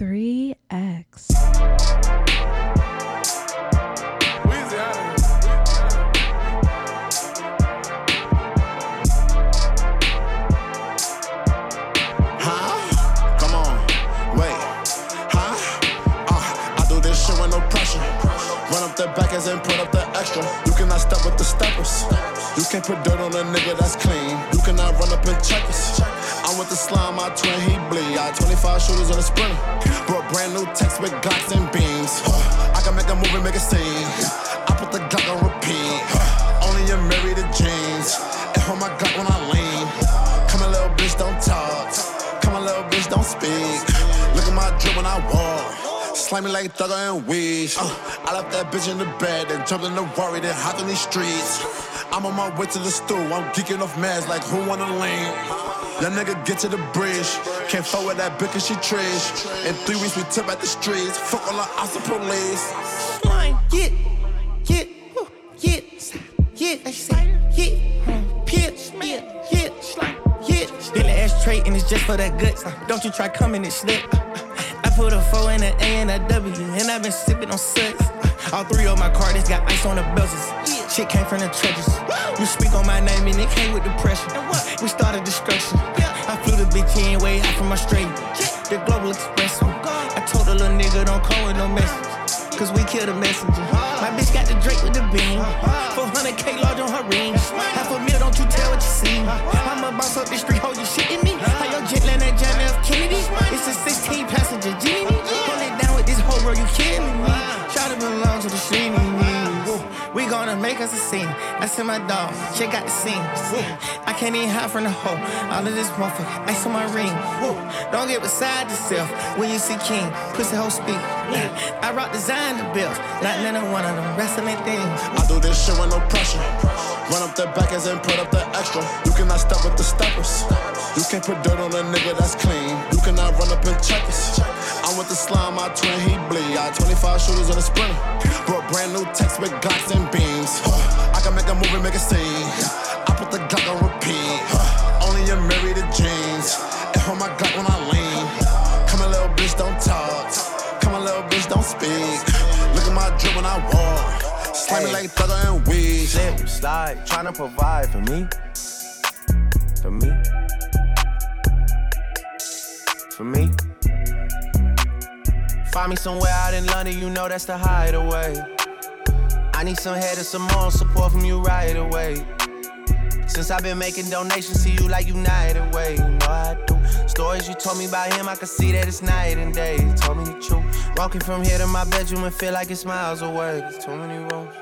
3X. Huh? Come on, wait, huh? Uh, I do this shit with no pressure. Run up the backers and put up the extra. You cannot step with the steppers. You can't put dirt on a nigga that's clean. You cannot run up and check us. I'm with the slime, my twin, he bleed. Got 25 shooters in a Slimy like Thugger and Weeds. Uh, I left that bitch in the bed, then jumped in the worry, then hopped in these streets. I'm on my way to the stool, I'm geeking off mads like who wanna lean? That nigga get to the bridge. Can't fuck with that bitch cause she trash. In three weeks we tip at the streets. Fuck all the ops and police. Slime, get, get, woo, get, get, I say, get, hmm, pit, yeah, get, slime, get. Still an ashtray and it's just for that guts. Don't you try coming and slip. I put a four in a A and a W, and I've been sipping on suds. All three of my cards got ice on the bezels. Shit came from the trenches. You speak on my name and it came with the pressure. We started destruction. I flew the bitch in way out from Australia. The Global Express. I told the little nigga don't call with no message. Cause we kill the messenger. My bitch got the Drake with the beam. 400k large on her ring. Half a mil, don't you tell what you see. I'm a boss up the street, hold you shitting me. How your jet land at John F. Kennedy? It's a 16 passenger Us a scene. I see my dog, she got the scene. I can't even hide from the hoe. All of this motherfucker, ice on my ring. Don't get beside yourself when you see King. Pussy hoe speak. I rock designer bills, not none of one of them wrestling things. I do this shit with no pressure. The backers and put up the extra. You cannot step with the steppers. You can't put dirt on a nigga that's clean. You cannot run up and check us. I'm with the slime, my twin, he bleed. I got 25 shooters in a sprinter. Brought brand new text with Glocks and beams. I can make a movie, make a scene. I put the Glock on repeat. Only you married to jeans. And hold my Glock when I lean. Come a little bitch, don't talk. Come a little bitch, don't speak. Look at my drip when I walk. Hey. like Thugger and Weeds. Slip, slide, tryna provide for me. For me. For me. Find me somewhere out in London, you know that's the hideaway. I need some head and some more support from you right away. Since I've been making donations to you like United Way, you know I do. Stories you told me about him, I can see that it's night and day. You told me the truth. Walking from here to my bedroom and feel like it's miles away. There's too many rooms.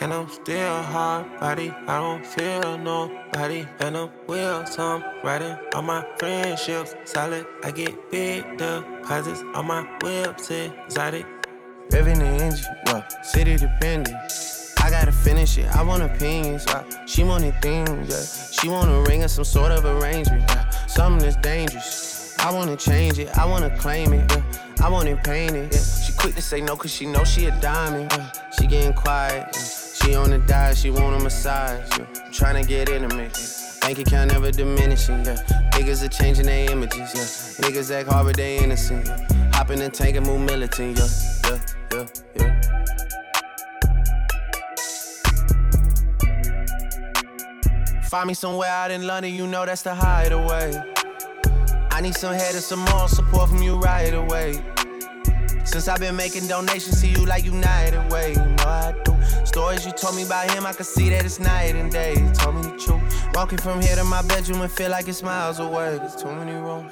And I'm still hard body, I don't feel nobody. And I'm wheels, I'm riding on my friendships. Solid, I get big deposits on my whips, exotic. Revving the engine, well, city dependent. I gotta finish it, I want opinions, yeah. She wanted things, yeah. She want a ring or some sort of arrangement, yeah. Something that's dangerous. I wanna change it, I wanna claim it, yeah. I want it painted, yeah. She quick to say no, cause she know she a diamond, yeah. She getting quiet, yeah. She on the diet, she want a massage, yeah. I'm tryna get intimate. Bank account never diminishing, yeah. Niggas are changing their images, yeah. Niggas act hard, but they innocent, yeah. Hop in the tank and move militant, yeah. Yeah, yeah, yeah. Find me somewhere out in London, you know that's the hideaway. I need some head and some moral support from you right away. Since I've been making donations to you like United Way, you know I do. Stories you told me about him, I can see that it's night and day. You told me the truth. Walking from here to my bedroom and feel like it's miles away. There's too many rooms.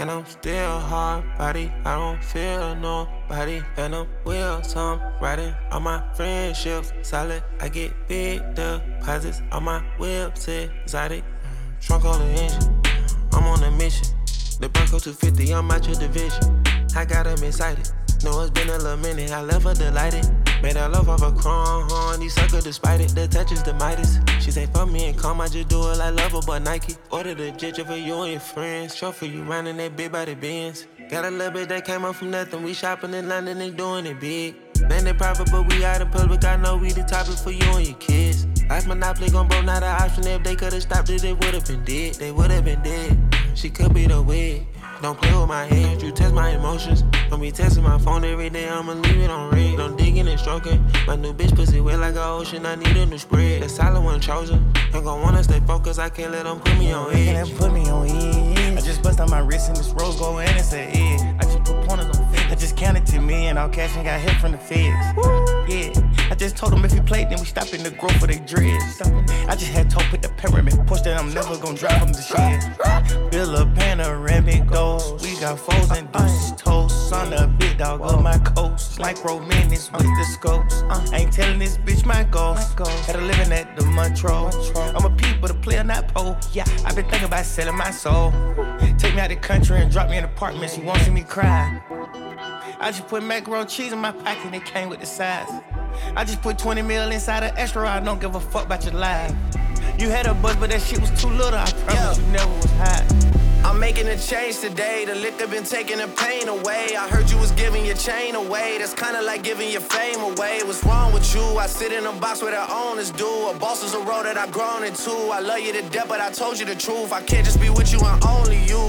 And I'm still hard body, I don't feel nobody. And I'm wheels, I'm riding on my friendships. Solid, I get big deposits on my whips, exotic. Trunk on the engine, I'm on a mission. The Bronco 250, I'm out your division. I got him excited. Know it's been a little minute, I left her delighted. Made her love off a horn, these sucker despite it. The touch is the Midas. She say, fuck me and calm, I just do it like love her, but Nike. Ordered a ginger for you and your friends. For you running that big body Benz. Got a little bit that came up from nothing. We shopping in London and doing it big. They private, but we out in public. I know we the topic for you and your kids. Life monopoly gon' broke, not an option. If they could've stopped it, they would've been dead. They would've been dead. She could be the wig. Don't play with my hands, you test my emotions. Don't be testing my phone every day, I'ma leave it on red. Don't digging and stroking. My new bitch pussy wet like an ocean, I need a new spread. The silent one chosen. Ain't gon' wanna stay focused, I can't let them put me on edge. Can't put me on edge. I just bust on my wrist and this rose gold and it's an edge. I just put pointers on feds. I just counted to me and all cash and got hit from the feds. Yeah. I just told them if he played, then we stop in the growth for they dreads. I just had to put the pyramid push that I'm never gonna drive them to shit. Build a panoramic ghost. We got foes and deuces toast. On the big dog of my coast. Like romantics with the scopes. Ain't telling this bitch my ghost. Had a living at the Montrose. I'm a peep, but a player, not pole. Yeah, I've been thinking about selling my soul. Take me out the country and drop me in an apartment. She won't see me cry. I just put macaroni cheese in my pocket and it came with the size. I just put 20 mil inside an extra. I don't give a fuck about your life. You had a buzz, but that shit was too little. I promise you never was hot. I'm making a change today. The liquor been taking the pain away. I heard you was giving your chain away. That's kinda like giving your fame away. What's wrong with you? I sit in a box where the owners do. A boss is a role that I've grown into. I love you to death, but I told you the truth. I can't just be with you and only you.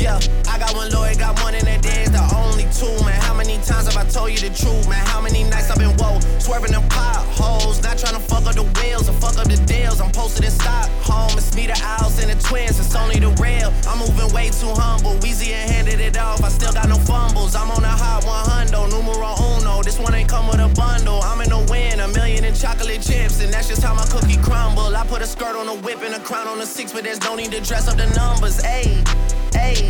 yeah, I got one lawyer, got one in that day the only two, man. How many times have I told you the truth, man? How many nights I've been woke, swerving them potholes, not trying to fuck up the wheels or fuck up the deals. I'm posted in Stockholm, it's me, the owls, and the twins, it's only the real. I'm moving way too humble, Weezy and handed it off, I still got no fumbles. I'm on a hot 100, numero uno. This one ain't come with a bundle. I'm in the win, a million in chocolate chips, and that's just how my cookie crumble. I put a skirt on a whip and a crown on a six, but there's no need to dress up the numbers. Ayy, ayy.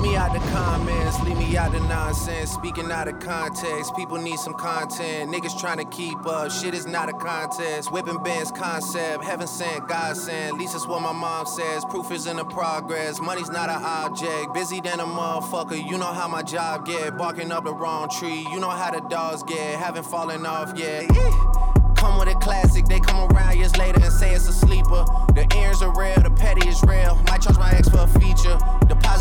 Leave me out the comments, leave me out the nonsense. Speaking out of context, people need some content. Niggas trying to keep up, shit is not a contest. Whipping bands concept, heaven sent, God sent. At least it's what my mom says. Proof is in the progress, money's not an object. Busy than a motherfucker, you know how my job get. Barking up the wrong tree, you know how the dogs get. Haven't fallen off yet. Come with a classic, they come around years later and say it's a sleeper. The earrings are real, the petty is real. Might charge my ex for a feature.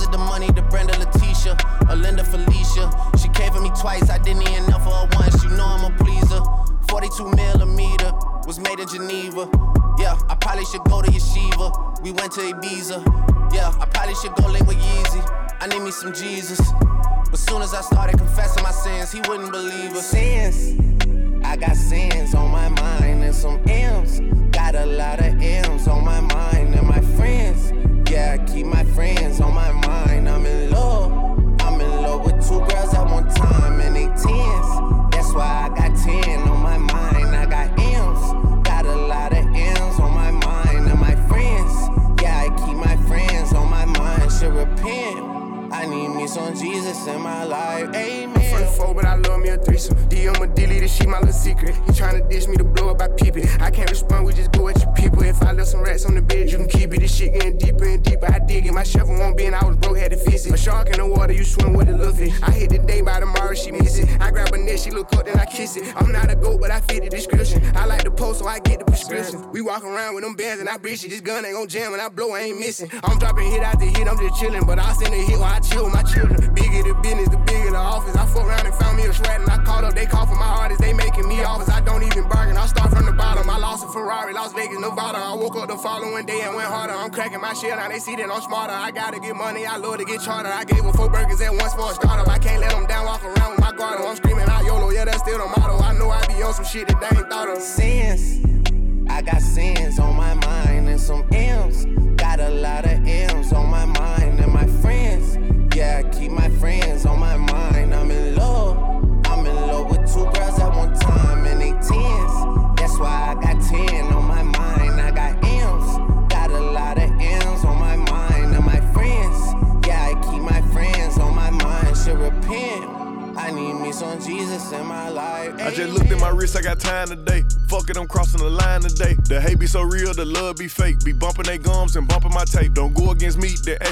The money to Brenda Letitia, or Linda Felicia. She came for me twice, I didn't eat enough for her once. You know I'm a pleaser. 42 millimeter was made in Geneva. Yeah, I probably should go to Yeshiva. We went to Ibiza. Yeah, I probably should go link with Yeezy. I need me some Jesus. But soon as I started confessing my sins, he wouldn't believe us. Sins. I got sins on my mind and some M's. Got a lot of M's on my mind and my friends. Yeah, I keep my friends on my mind. I'm in love. I'm in love with two girls at one time and they tens. That's why I got 10 on my mind. I got M's. Got a lot of M's on my mind and my friends. Yeah, I keep my friends on my mind. Should repent. I need me some Jesus in my life. Amen. Four, but I love me a threesome. DM a delete this shit, my little secret. He tryna dish me to blow up, I peep it. I can't respond, we just go at your people. If I left some rats on the bed, you can keep it. This shit getting deeper and deeper. I dig it. My shovel won't be, and I was broke, had to fix it. A shark in the water, you swim with a little fish. I hit the day by tomorrow, she miss it. I grab a neck, she look up, then I kiss it. I'm not a goat, but I fit the description. I like the post, so I get the prescription. We walk around with them bands and I breach it. This gun ain't gon' jam when I blow, I ain't missing. I'm dropping hit after hit, I'm just chillin'. But I send a hit while I chill with my children. Bigger the business, the bigger the office. I fuck around and found me a shred and I called up. They call for my artists, they making me offers. I don't even bargain, I start from the bottom. I lost a Ferrari, Las Vegas, Nevada. I woke up the following day and went harder. I'm cracking my shit, now they see that I'm smarter. I gotta get money, I love to get charter. I gave them four burgers at once for a startup. I can't let them down, walk around with my guard. I'm screaming out YOLO, yeah, that's still the motto. I know I be on some shit that they ain't thought of. Sins, I got sins on my the love be fake. Be bumping they gums and bumping my tape. Don't go against me,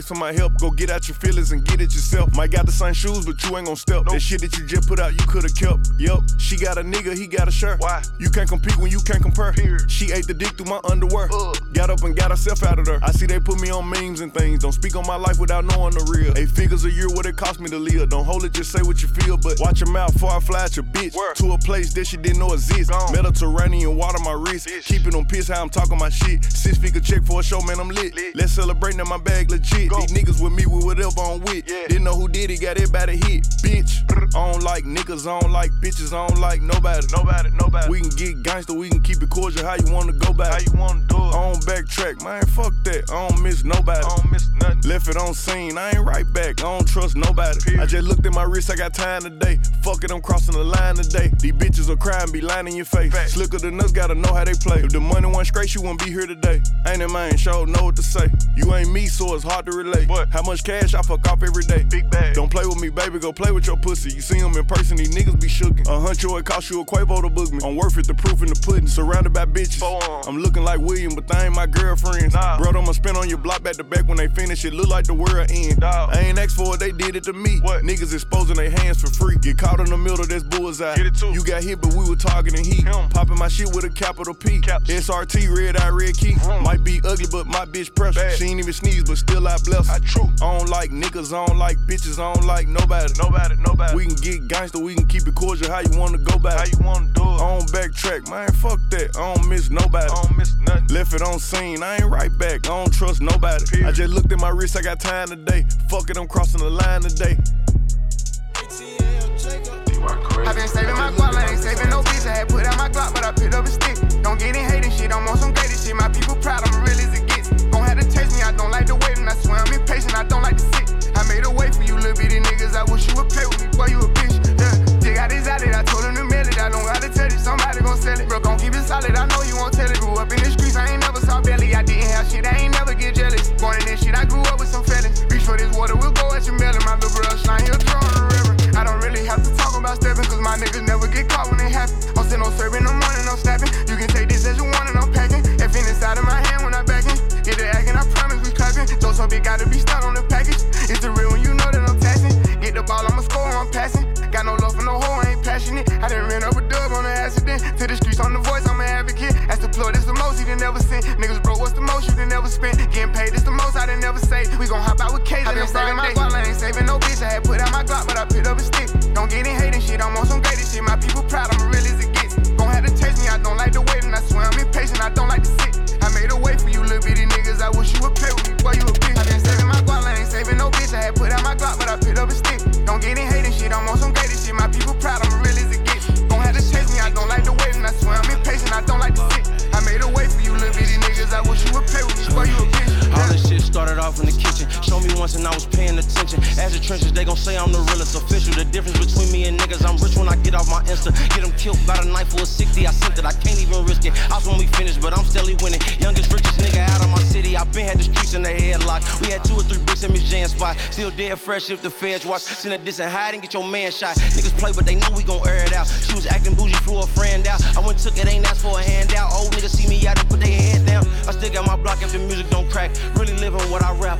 for my help. Go get out your feelings and get it yourself. Might got the same shoes, but you ain't gon' step. That shit that you just put out, you could've kept. Yup, she got a nigga, he got a shirt. Why? You can't compete when you can't compare. Period. She ate the dick through my underwear. Got up and got herself out of there. I see they put me on memes and things. Don't speak on my life without knowing the real. Eight figures a year, what it cost me to live. Don't hold it, just say what you feel, but watch your mouth before I fly at your bitch. To a place that she didn't know exist. Mediterranean water my wrist. Keeping on piss how I'm talking my shit. Six figure check for a show, man, I'm lit. Let's celebrate now my bag legit. These niggas with me with whatever I'm with. Didn't know who did it, got everybody hit. Bitch. I don't like niggas, I don't like bitches, I don't like nobody. Nobody, nobody. We can get gangster, we can keep it cordial. How you wanna go back? How you wanna do it? I don't backtrack, man. Fuck that. I don't miss nobody. I don't miss nothing. Left it on scene, I ain't right back. I don't trust nobody. I just looked at my wrist, I got time today. Fuck it, I'm crossing the line today. These bitches will cry and be lying in your face. Slicker than us, gotta know how they play. If the money wasn't straight, you wouldn't be here today. Ain't it man, show know what to say. You ain't me, so it's hard to relate. What? How much cash I fuck off every day? Big bag. Don't play with me, baby, go play with your pussy. You see them in person, these niggas be shookin'. A huncho, it cost you a Quavo to book me. I'm worth it, the proof in the pudding. Surrounded by bitches. I'm looking like William, but they ain't my girlfriends. Nah. Bro, I'ma spin on your block back to back when they finish. It look like the world end. I ain't asked for it, they did it to me. What? Niggas exposing their hands for free. Get caught in the middle, that's bullseye. Get it too. You got hit, but we were targeting heat. Him. Popping my shit with a capital P. Caps. SRT, red eye, red key. Might be ugly, but my bitch precious. She ain't even sneeze, but still I bless. I true. I don't like niggas, I don't like bitches, I don't like nobody. Nobody, nobody. We can get gangster, we can keep it cordial. How you wanna go back? How you wanna do it? I don't backtrack, man. Fuck that. I don't miss nobody. I don't miss nothing. Left it on scene, I ain't right back. I don't trust nobody. Period. I just looked at my wrist, I got time today. Fuck it, I'm crossing the line today. I been saving my guap, I ain't saving no bitch. I had put out my Glock, but I picked up a stick. Don't get in hating shit, I'm on some gated shit. My people proud, I'm real as it don't like the wait, and I swear I'm impatient, I don't like to sit. I made a way for you, little bitty niggas. I wish you would play with me, boy, you a bitch. Yeah, they got this out it, I told him to mail it. I don't gotta tell it, somebody gon' sell it. Bro, gon' keep it solid, I know you won't tell it. Grew up in the streets, I ain't never saw belly. I didn't have shit, I ain't never get jealous. Born in this shit, I grew up with some fellas. Reach for this water, we'll go at your melon. My little bro, slime, he'll draw the river. I don't really have to talk about stepping, cause my niggas never get caught when it happen. I'm still on serving the morning, I'm snapping. You Those it gotta be stuck on the package. It's the real when you know that I'm taxing. Get the ball, I'ma score, I'm passing. Got no love for no hoe, I ain't passionate. I done ran up a dub on an accident. To the streets on the voice, I'm an advocate. That's the plug, this the most you done never seen. Niggas broke, what's the most you done never spent? Getting paid, this the most I done never saved. We gon' hop out with I been saving my guap, I ain't saving no bitch. I had put out my Glock, but I picked up a stick. Don't get in hating shit, I'm on some gated shit. My people proud, I'm real as it gets. Gon' have to taste me, I don't like the wait, and I swear I'm impatient, I don't like to sit. I made a way for you, little bitty niggas. I wish you would play stick. Don't get in hating shit, I'm on some gated shit. My people proud, I'm real as it gets. Gon' have to taste me, I don't like the wait, and I swear I'm impatient, I don't like to sit. I made a way for you, little bitty niggas. I wish you would play with me, boy, you a bitch. All this shit started off in the kitchen. Show me once and I was paying attention. As the trenches, they gon' say I'm the realest official. The difference between me and niggas, I'm rich when I get off my Insta. Get him killed, got a knife for a 60, I sent it, I can't even risk it. I was when we finished, but I'm still winning. Youngest, richest nigga out of my city, I been had the streets in the headlock. We had two or three bricks in Miss Jan spot. Still dead fresh if the feds watch. Send a diss and hide and get your man shot. Niggas play, but they know we gon' air it out. She was acting bougie, flew a friend out. I went took it, ain't asked for a handout. Old niggas see me out and put their hand down. I still got my block if the music don't crack. Really living what I rap.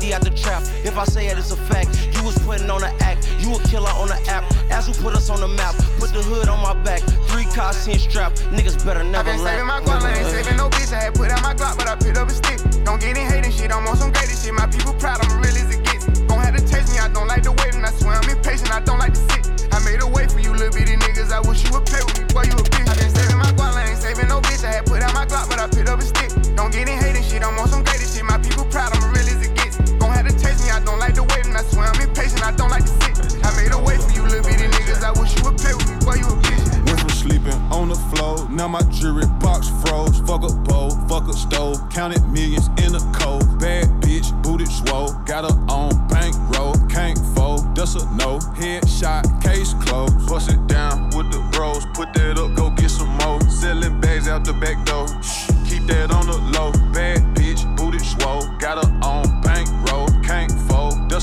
250 out the trap. If I say it, it's a fact. You was putting on an act. You a killer on the app. As who put us on the map. Put the hood on my back. Three cars, 10 strap. Niggas better never lack. saving my guap, I ain't saving no bitch. I had put out my Glock, but I picked up a stick. Don't get in hating shit, I'm on some gated shit. My people proud, I'm real as it gets. Gon' have to taste me, I don't like the waiting. I swear I'm impatient, I don't like to sit. I made a way for you little bitty niggas. I wish you would play with me, boy, you a bitch. I been saving my guap, I ain't saving no bitch. I had put out my Glock, but I picked up a stick. Don't get in hating shit, I'm on some floor, now my jewelry box froze. Fuck a bowl, fuck a stove, counted millions in a cold. Bad bitch, booted swole, got her on bankroll, can't fold, that's a no. Headshot, case closed, bust it down with the bros, put that up, go get some more. Selling bags out the back door, Shh, keep that on the low. Bad bitch, booted swole, got her on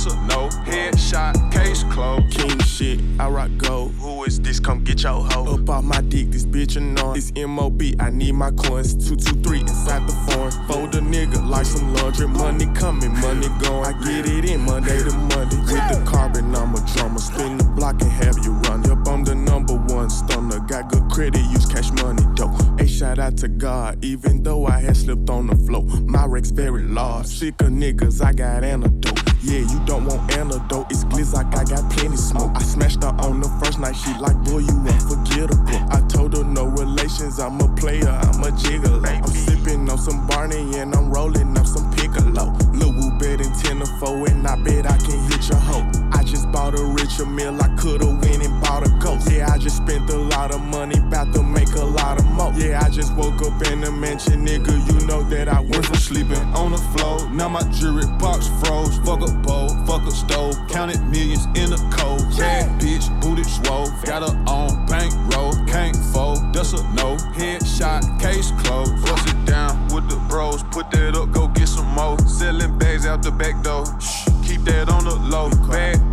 no. Headshot, case closed. King shit, I rock gold. Who is this? Come get your hoe. Up off my dick, this bitch annoying. This MOB, I need my coins. 223 inside the foreign. Fold a nigga like some laundry. Money coming, money going. I get it in Monday to Monday. With the carbon, I'm a drummer. Spin the block and have you run. Yup, I'm the number one stunner. Got good credit, use cash money, dope. A shout out to God, even though I had slipped on the floor. My Rex very large. Sick of niggas, I got antidote. Yeah, you don't want antidote. It's Glizzock, I got plenty smoke. I smashed her on the first night. She like, boy, you unforgettable. I told her no relations. I'm a player, I'm a gigolo. I'm sipping on some Barney and I'm rolling up some Piccolo. Lil Woo betting 10 to 4 and I bet I can hit your hoe. Bought a richer meal. I could've went and bought a ghost. Yeah, I just spent a lot of money, bout to make a lot of more. Yeah, I just woke up in a mansion, nigga. You know that I went from sleeping on the floor. Now my jewelry box froze. Fuck a bowl, fuck a stove. Counted millions in a cold. Bad bitch, booted swole. Got her on bankroll, can't fold. That's a no. Headshot, case closed. Bust it down with the bros. Put that up, go get some more. Selling bags out the back door. Shh, keep that on the low. Bad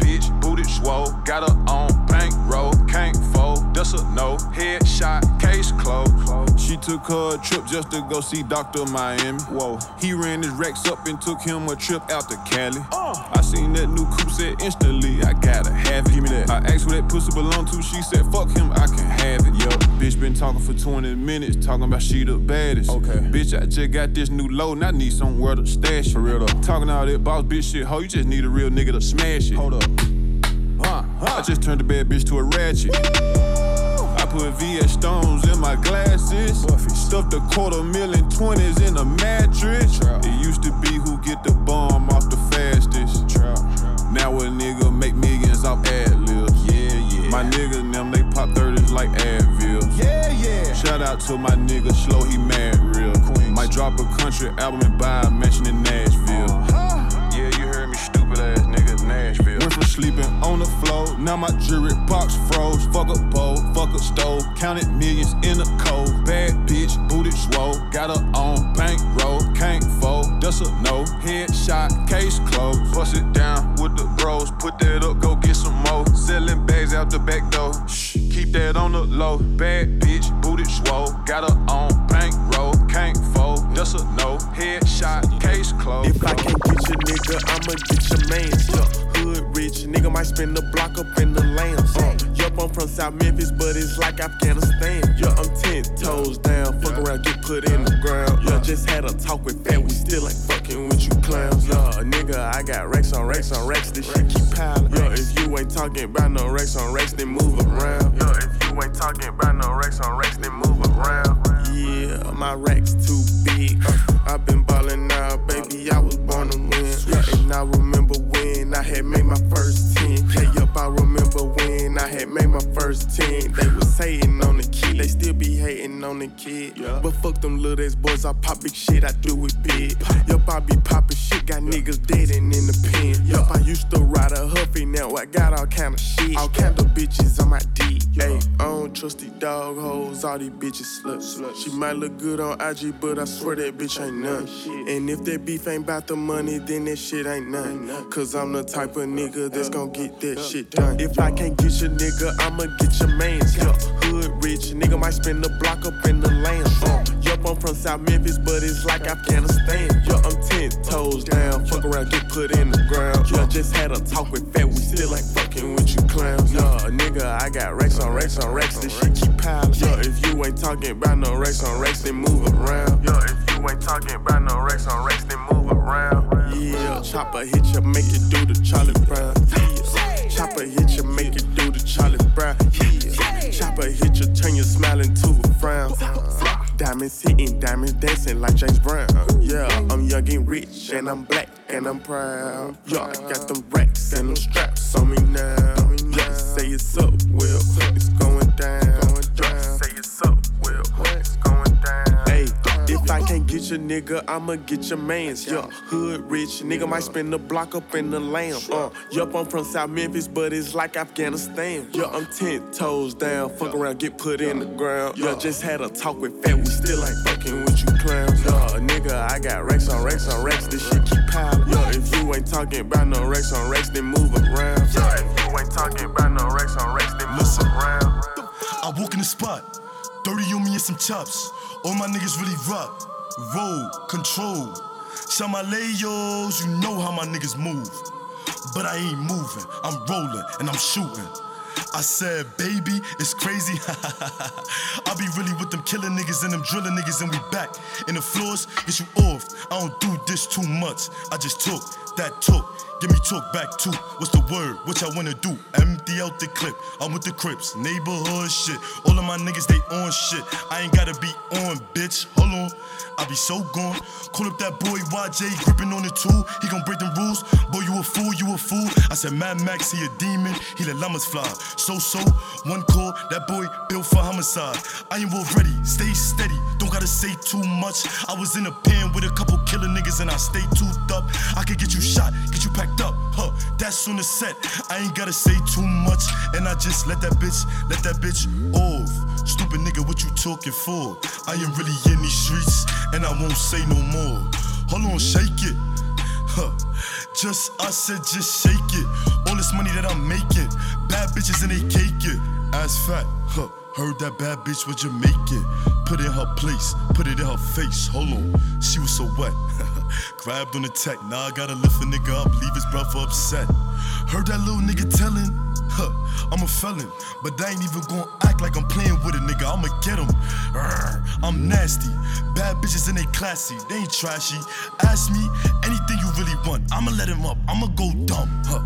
booted swole. Got her on bankroll, can't fold. That's a no. Headshot, case closed. She took her a trip just to go see Dr. Miami. Whoa. He ran his Rex up and took him a trip out to Cali. Uh. I seen that new coupe said instantly, I gotta have it. Give me that. I asked where that pussy belong to. She said, fuck him, I can have it. Yo, bitch been talking for 20 minutes, talking about she the baddest. Okay. Bitch, I just got this new load and I need somewhere to stash it. For real though. Talking all that boss bitch shit, ho, you just need a real nigga to smash it. Hold up. Huh. I just turned the bad bitch to a ratchet. I put VS Stones in my glasses. Stuffed a quarter million twenties in a mattress. It used to be who get the bomb off the fastest. Now a nigga make millions off ad libs. Yeah, yeah. My niggas them, they pop 30s like Advil. Yeah, yeah. Shout out to my nigga Slow, he mad real. Queens. Might drop a country album and buy a mansion in Nashville. Yeah, sleeping on the floor, now my jewelry box froze. Fuck a bowl, fuck a stove, counted millions in a cold. Bad bitch, booted swole, got her on bankroll, can't fold, that's a no. Headshot, case closed, bust it down with the bros, put that up, go get some more. Selling bags out the back door, shh, keep that on the low. Bad bitch, booted swole, got her on bankroll, can't fold, that's a no. Headshot, case closed. If I can't get your nigga, I'ma get your man. Yeah, hood rich, nigga might spend the block up in the lambs. Uh, yup, I'm from South Memphis, but it's like Afghanistan. Yeah, I'm ten toes down, fuck around, get put in the ground. Yeah, just had a talk with Fat, we still ain't fucking with you clowns. Yeah, nigga, I got racks on racks on racks, this shit keep piling. Yeah, if you ain't talking about no racks on racks, then move around. Yeah, if you ain't talking about no racks on racks, then move around. Yeah, my racks too big. Uh, i been ballin' now, baby, I was born to win. Yeah, and I remember had made my first 10. Hey, up, I remember when I had made my first 10. They was hating on the kid, they still be hating on the kid. Yeah. But fuck them little ass boys, I pop big shit, I do it big. Yup, I be popping shit, got niggas dead and in the pen. Yup, I used to ride a Huffy, now I got all kind of shit. All kind of bitches on my D. Hey, I don't trust these dog hoes, all these bitches sluts. She might look good on IG, but I swear that bitch ain't none. And if that beef ain't about the money, then that shit ain't none. Cause I'm the type of nigga that's gon' get that shit done. If I can't get your nigga, I'ma get your man's. Hood rich, nigga might spend the block up in the land. Uh, yup, I'm from South Memphis, but it's like Afghanistan. Yeah, I'm ten toes down, fuck around, get put in the ground. Yeah, just had a talk with Fat, we still like fucking with you clowns. Yeah, nigga, I got racks on racks on racks, this shit keep piling. Yeah, if you ain't talking about no racks on racks, then move around. Yeah, if you ain't talking about no racks on racks, then move around. Yeah, chopper hit you, make it do the Charlie Brown. Chopper hit you, make Charlie Brown. Yeah, chopper hit you, turn your smile into a frown. Diamonds hitting, diamonds dancing like James Brown. Yeah, I'm young and rich, and I'm black, and I'm proud. Yeah, I got them racks and them straps on me now. Yeah, say it's up, well, it's going down. If I can't get your nigga, I'ma get your mans. Yeah, hood rich, nigga might spend the block up in the lamb. Uh, yup, I'm from South Memphis, but it's like Afghanistan. Yeah, I'm ten toes down, fuck around, get put in the ground. Yeah, just had a talk with Fat, we still ain't fucking with you clowns. Yeah, nigga, I got racks on racks on racks, this shit keep piling. Yeah, if you ain't talking about no racks on racks, then move around. Yeah, if you ain't talking about no racks on racks, then move around. I walk in the spot, 30 on me and some chops. All my niggas really rock. Roll, control. Shout my layos, you know how my niggas move. But I ain't moving, I'm rolling and I'm shooting. I said, baby, it's crazy. I be really with them killing niggas and them drilling niggas, and we back in the floors. Get you off. I don't do this too much. I just talk that took? Give me took back too. What's the word? What y'all wanna do? Empty out the clip. I'm with the Crips, neighborhood shit. All of my niggas, they on shit. I ain't gotta be on, bitch. Hold on. I be so gone. Call up that boy YJ, gripping on the tool. He gon' break the rules. Boy, you a fool, you a fool. I said, Mad Max, he a demon. He let llamas fly. So, so, one call, that boy built for homicide. I ain't ready, stay steady. Don't gotta say too much. I was in a pen with a couple killer niggas and I stay toothed up. I could get you shot, get you packed up. Huh, that's on the set. I ain't gotta say too much. And I just let that bitch, let that bitch off. Stupid nigga, what you talking for? I ain't really in these streets, and I won't say no more. Hold on, shake it. Huh. Just I said, just shake it. All this money that I'm making, bad bitches and they cake it. Ass fat, huh? Heard that bad bitch was Jamaican. Put it in her place, put it in her face. Hold on, she was so wet. Grabbed on the tech, now I gotta lift a nigga up, leave his brother upset. Heard that little nigga telling, huh, I'm a felon, but I ain't even gonna act like I'm playing with a nigga. I'ma get him. I'm nasty. Bad bitches and they classy, they ain't trashy. Ask me anything you really want, I'ma let him up, I'ma go dumb, huh.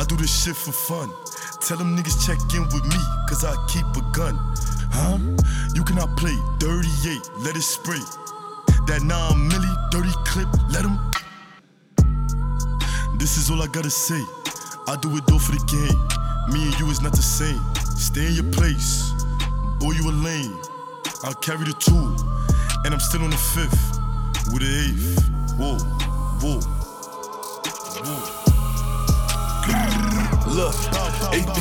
I do this shit for fun. Tell them niggas check in with me, cause I keep a gun. Huh? You cannot play 38, let it spray. That 9 milli, dirty clip, let them. This is all I gotta say. I do it though for the game. Me and you is not the same. Stay in your place. Boy, you a lame. I'll carry the two. And I'm still on the fifth. With the eighth. Whoa, whoa, whoa. Look, AP,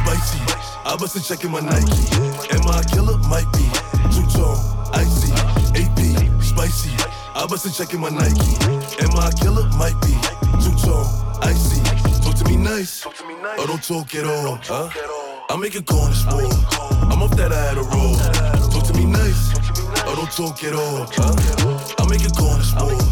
spicy. I wasn't checking my Nike. Am I a killer? Might be. Two tone, icy. AP, spicy. I wasn't checking my Nike. Am I a killer? Might be. Two tone, icy. Talk to me nice. Or don't talk at all. Huh? I make a corner sport. I'm off that I had a roll. Talk to me nice. Or don't talk at all. Huh? I make a corner sport.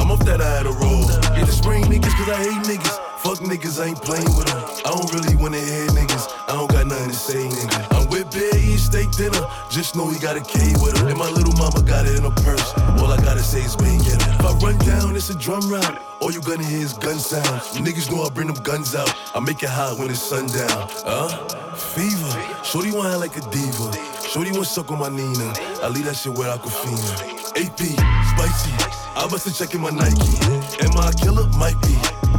I'm off that I had a roll. Yeah, the spring niggas, cause I hate niggas. Fuck niggas, I ain't playing with them. I don't really wanna hear niggas. I don't got nothing to say, nigga. I'm with Bear eating steak dinner. Just know he got a K with her. And my little mama got it in her purse. All I gotta say is bang it. If I run down, it's a drum round. All you gonna hear is gun sounds. Niggas know I bring them guns out. I make it hot when it's sundown. Huh? Fever. Shorty want like a diva. Shorty wanna suck on my Nina. I leave that shit where Aquafina. AP, spicy. I wasn't checking my Nike. Am I a killer? Might be.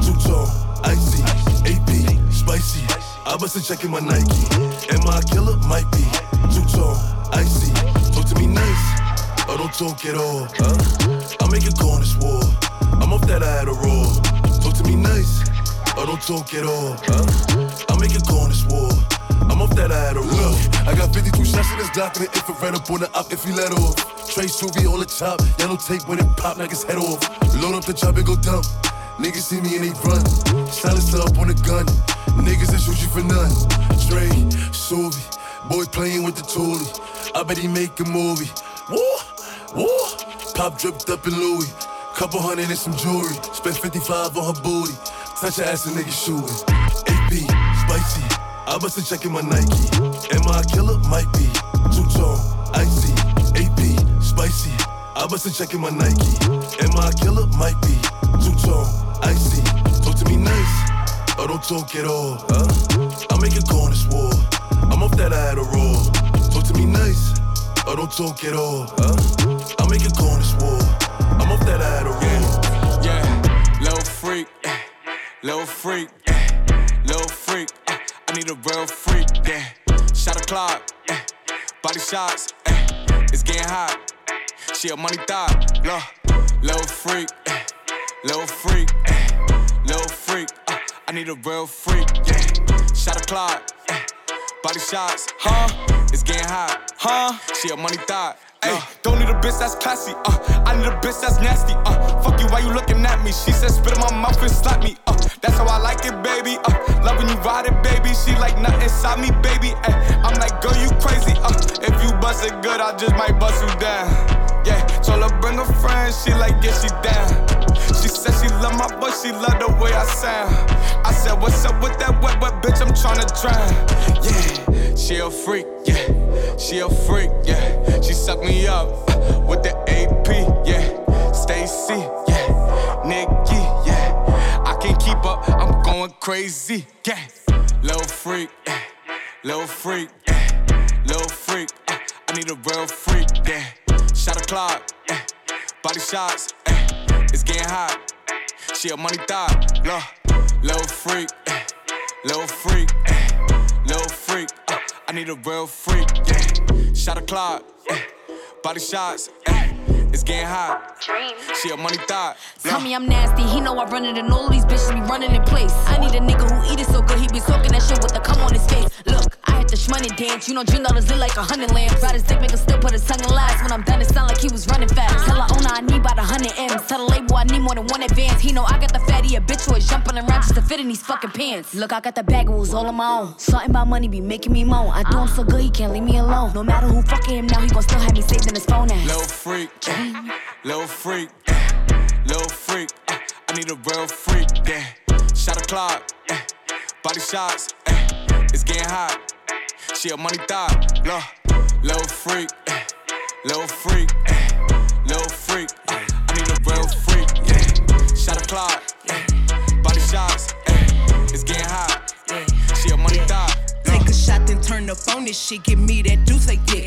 Two tone, icy. AP, spicy. I wasn't checking my Nike. Am I a killer? Might be. Too tall, icy. Talk to me nice, or don't talk at all. Huh? I make a go on this war. I'm off that I had a roll. Talk to me nice, or don't talk at all. Huh? I make a go on this war. I'm off that I had a roll. I got 52 shots in this Glock and the infrared up on the up if you let off. Trey Suvi on the top, yellow tape when it pop like his head off. Load up the chop and go dump. Niggas see me and they run. Silence up on the gun. Niggas that shoot you for none. Dre, Suvi, boy playing with the toolie. I bet he make a movie. Woo, woo. Pop dripped up in Louis. Couple hundred and some jewelry. Spent 55 on her booty. Touch her ass and nigga shooting. AP, spicy. I wasn't checking my Nike. Am I a killer? Might be. Too tall, icy. AP, spicy. I wasn't checking my Nike. Am I a killer? Might be. Too tall, icy. Or don't talk at all. I make on this war. I'm off that I a roll. Talk to me nice, or don't talk at all. I make on this war. I'm off that I a roll. Yeah, yeah. Little freak, eh. little freak, eh. little freak. Uh, I need a real freak, yeah. Shot a clock, eh. body shots, eh. it's getting hot. She a money thought, low, little freak, eh. little freak, eh. little freak. I need a real freak, yeah. Shot a clock, eh. body shots, huh? It's getting hot, huh? She a money thought. Hey, don't need a bitch that's classy, uh. I need a bitch that's nasty, uh. Fuck you, why you looking at me? She said spit in my mouth and slap me, uh. That's how I like it, baby, uh. Loving you ride it, baby. She like nothing inside me, baby. Ay, I'm like, girl, you crazy, uh. If you bust it good, I just might bust you down. Yeah, told her bring a friend, she like, yeah, she down. She said she love my voice, she love the way I sound. I said, what's up with that wet, wet bitch? I'm tryna drown. Yeah, she a freak, yeah. She a freak, yeah. She suck me up uh, with the AP, yeah. Stacy, yeah. Nikki, yeah. I can't keep up, I'm going crazy, yeah. Little freak, yeah. Little freak, yeah. Little freak, uh, I need a real freak, yeah. Shot a clock, yeah. Body shots, yeah. It's getting hot. She a money thought, low. Little freak, yeah. Little freak, yeah. Little freak, uh, I need a real freak, yeah. Shot a clock, yeah. Body shots, yeah. It's getting hot. She a money thought. Tell me I'm nasty. He know I run it and all these bitches be running in place. I need a nigga who eat it so good he be soaking that shit with the cum on his face. Look, I hit the shmoney dance. You know Dream dollars look like a hundred lamps. Ride his dick, make him still put his tongue in last. When I'm done, it sound like he was running fast. Tell her owner I need about a hundred M's. Tell the label I need more than one advance. He know I got the fatty, a bitch who is jumping around just to fit in these fucking pants. Look, I got the bag, it was all on my own. Something about money be making me moan. I do him so good, he can't leave me alone. No matter who fucking him now, he gon' still have me saved in his phone ass. Little freak, little freak, little freak. I need a real freak, yeah. Shot a clock, body shots, it's getting hot. She a money thought, low, little freak, eh. little freak, eh. little freak. uh, I need a real freak, yeah. Shot a clock, eh. body shots, eh. it's getting hot. Yeah. She a money thought. Take a shot, then turn up on this shit. Give me that deuce they get.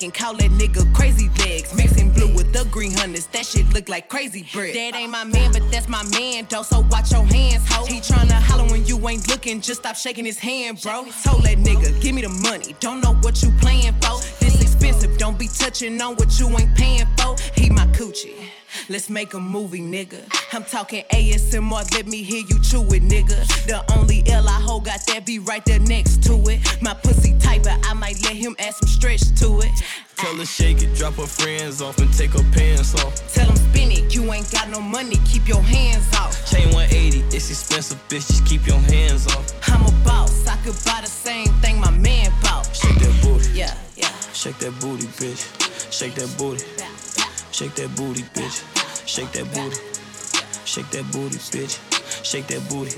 He. Call that nigga crazy legs. Mixing blue with the green hunters, that shit look like crazy bread. That ain't my man, but that's my man, though. So watch your hands, ho. He tryna holler when you ain't looking, just stop shaking his hand, bro. Told that nigga, give me the money. Don't know what you playing for. This expensive, don't be touching on what you ain't paying for. He my coochie. Let's make a movie, nigga. I'm talking ASMR, let me hear you chew it, nigga. The only L I hold got that be right there next to it. My pussy tight, but I might let him add some stretch to it. Tell her shake it, drop her friends off and take her pants off. Tell him spin it, you ain't got no money, keep your hands off. Chain 180, it's expensive, bitch, just keep your hands off. I'm a boss, I could buy the same thing my man bought. Shake that booty, Yeah, yeah. shake that booty, bitch. Shake that booty, shake that booty, bitch. Shake that booty, shake that booty, bitch. Shake that booty,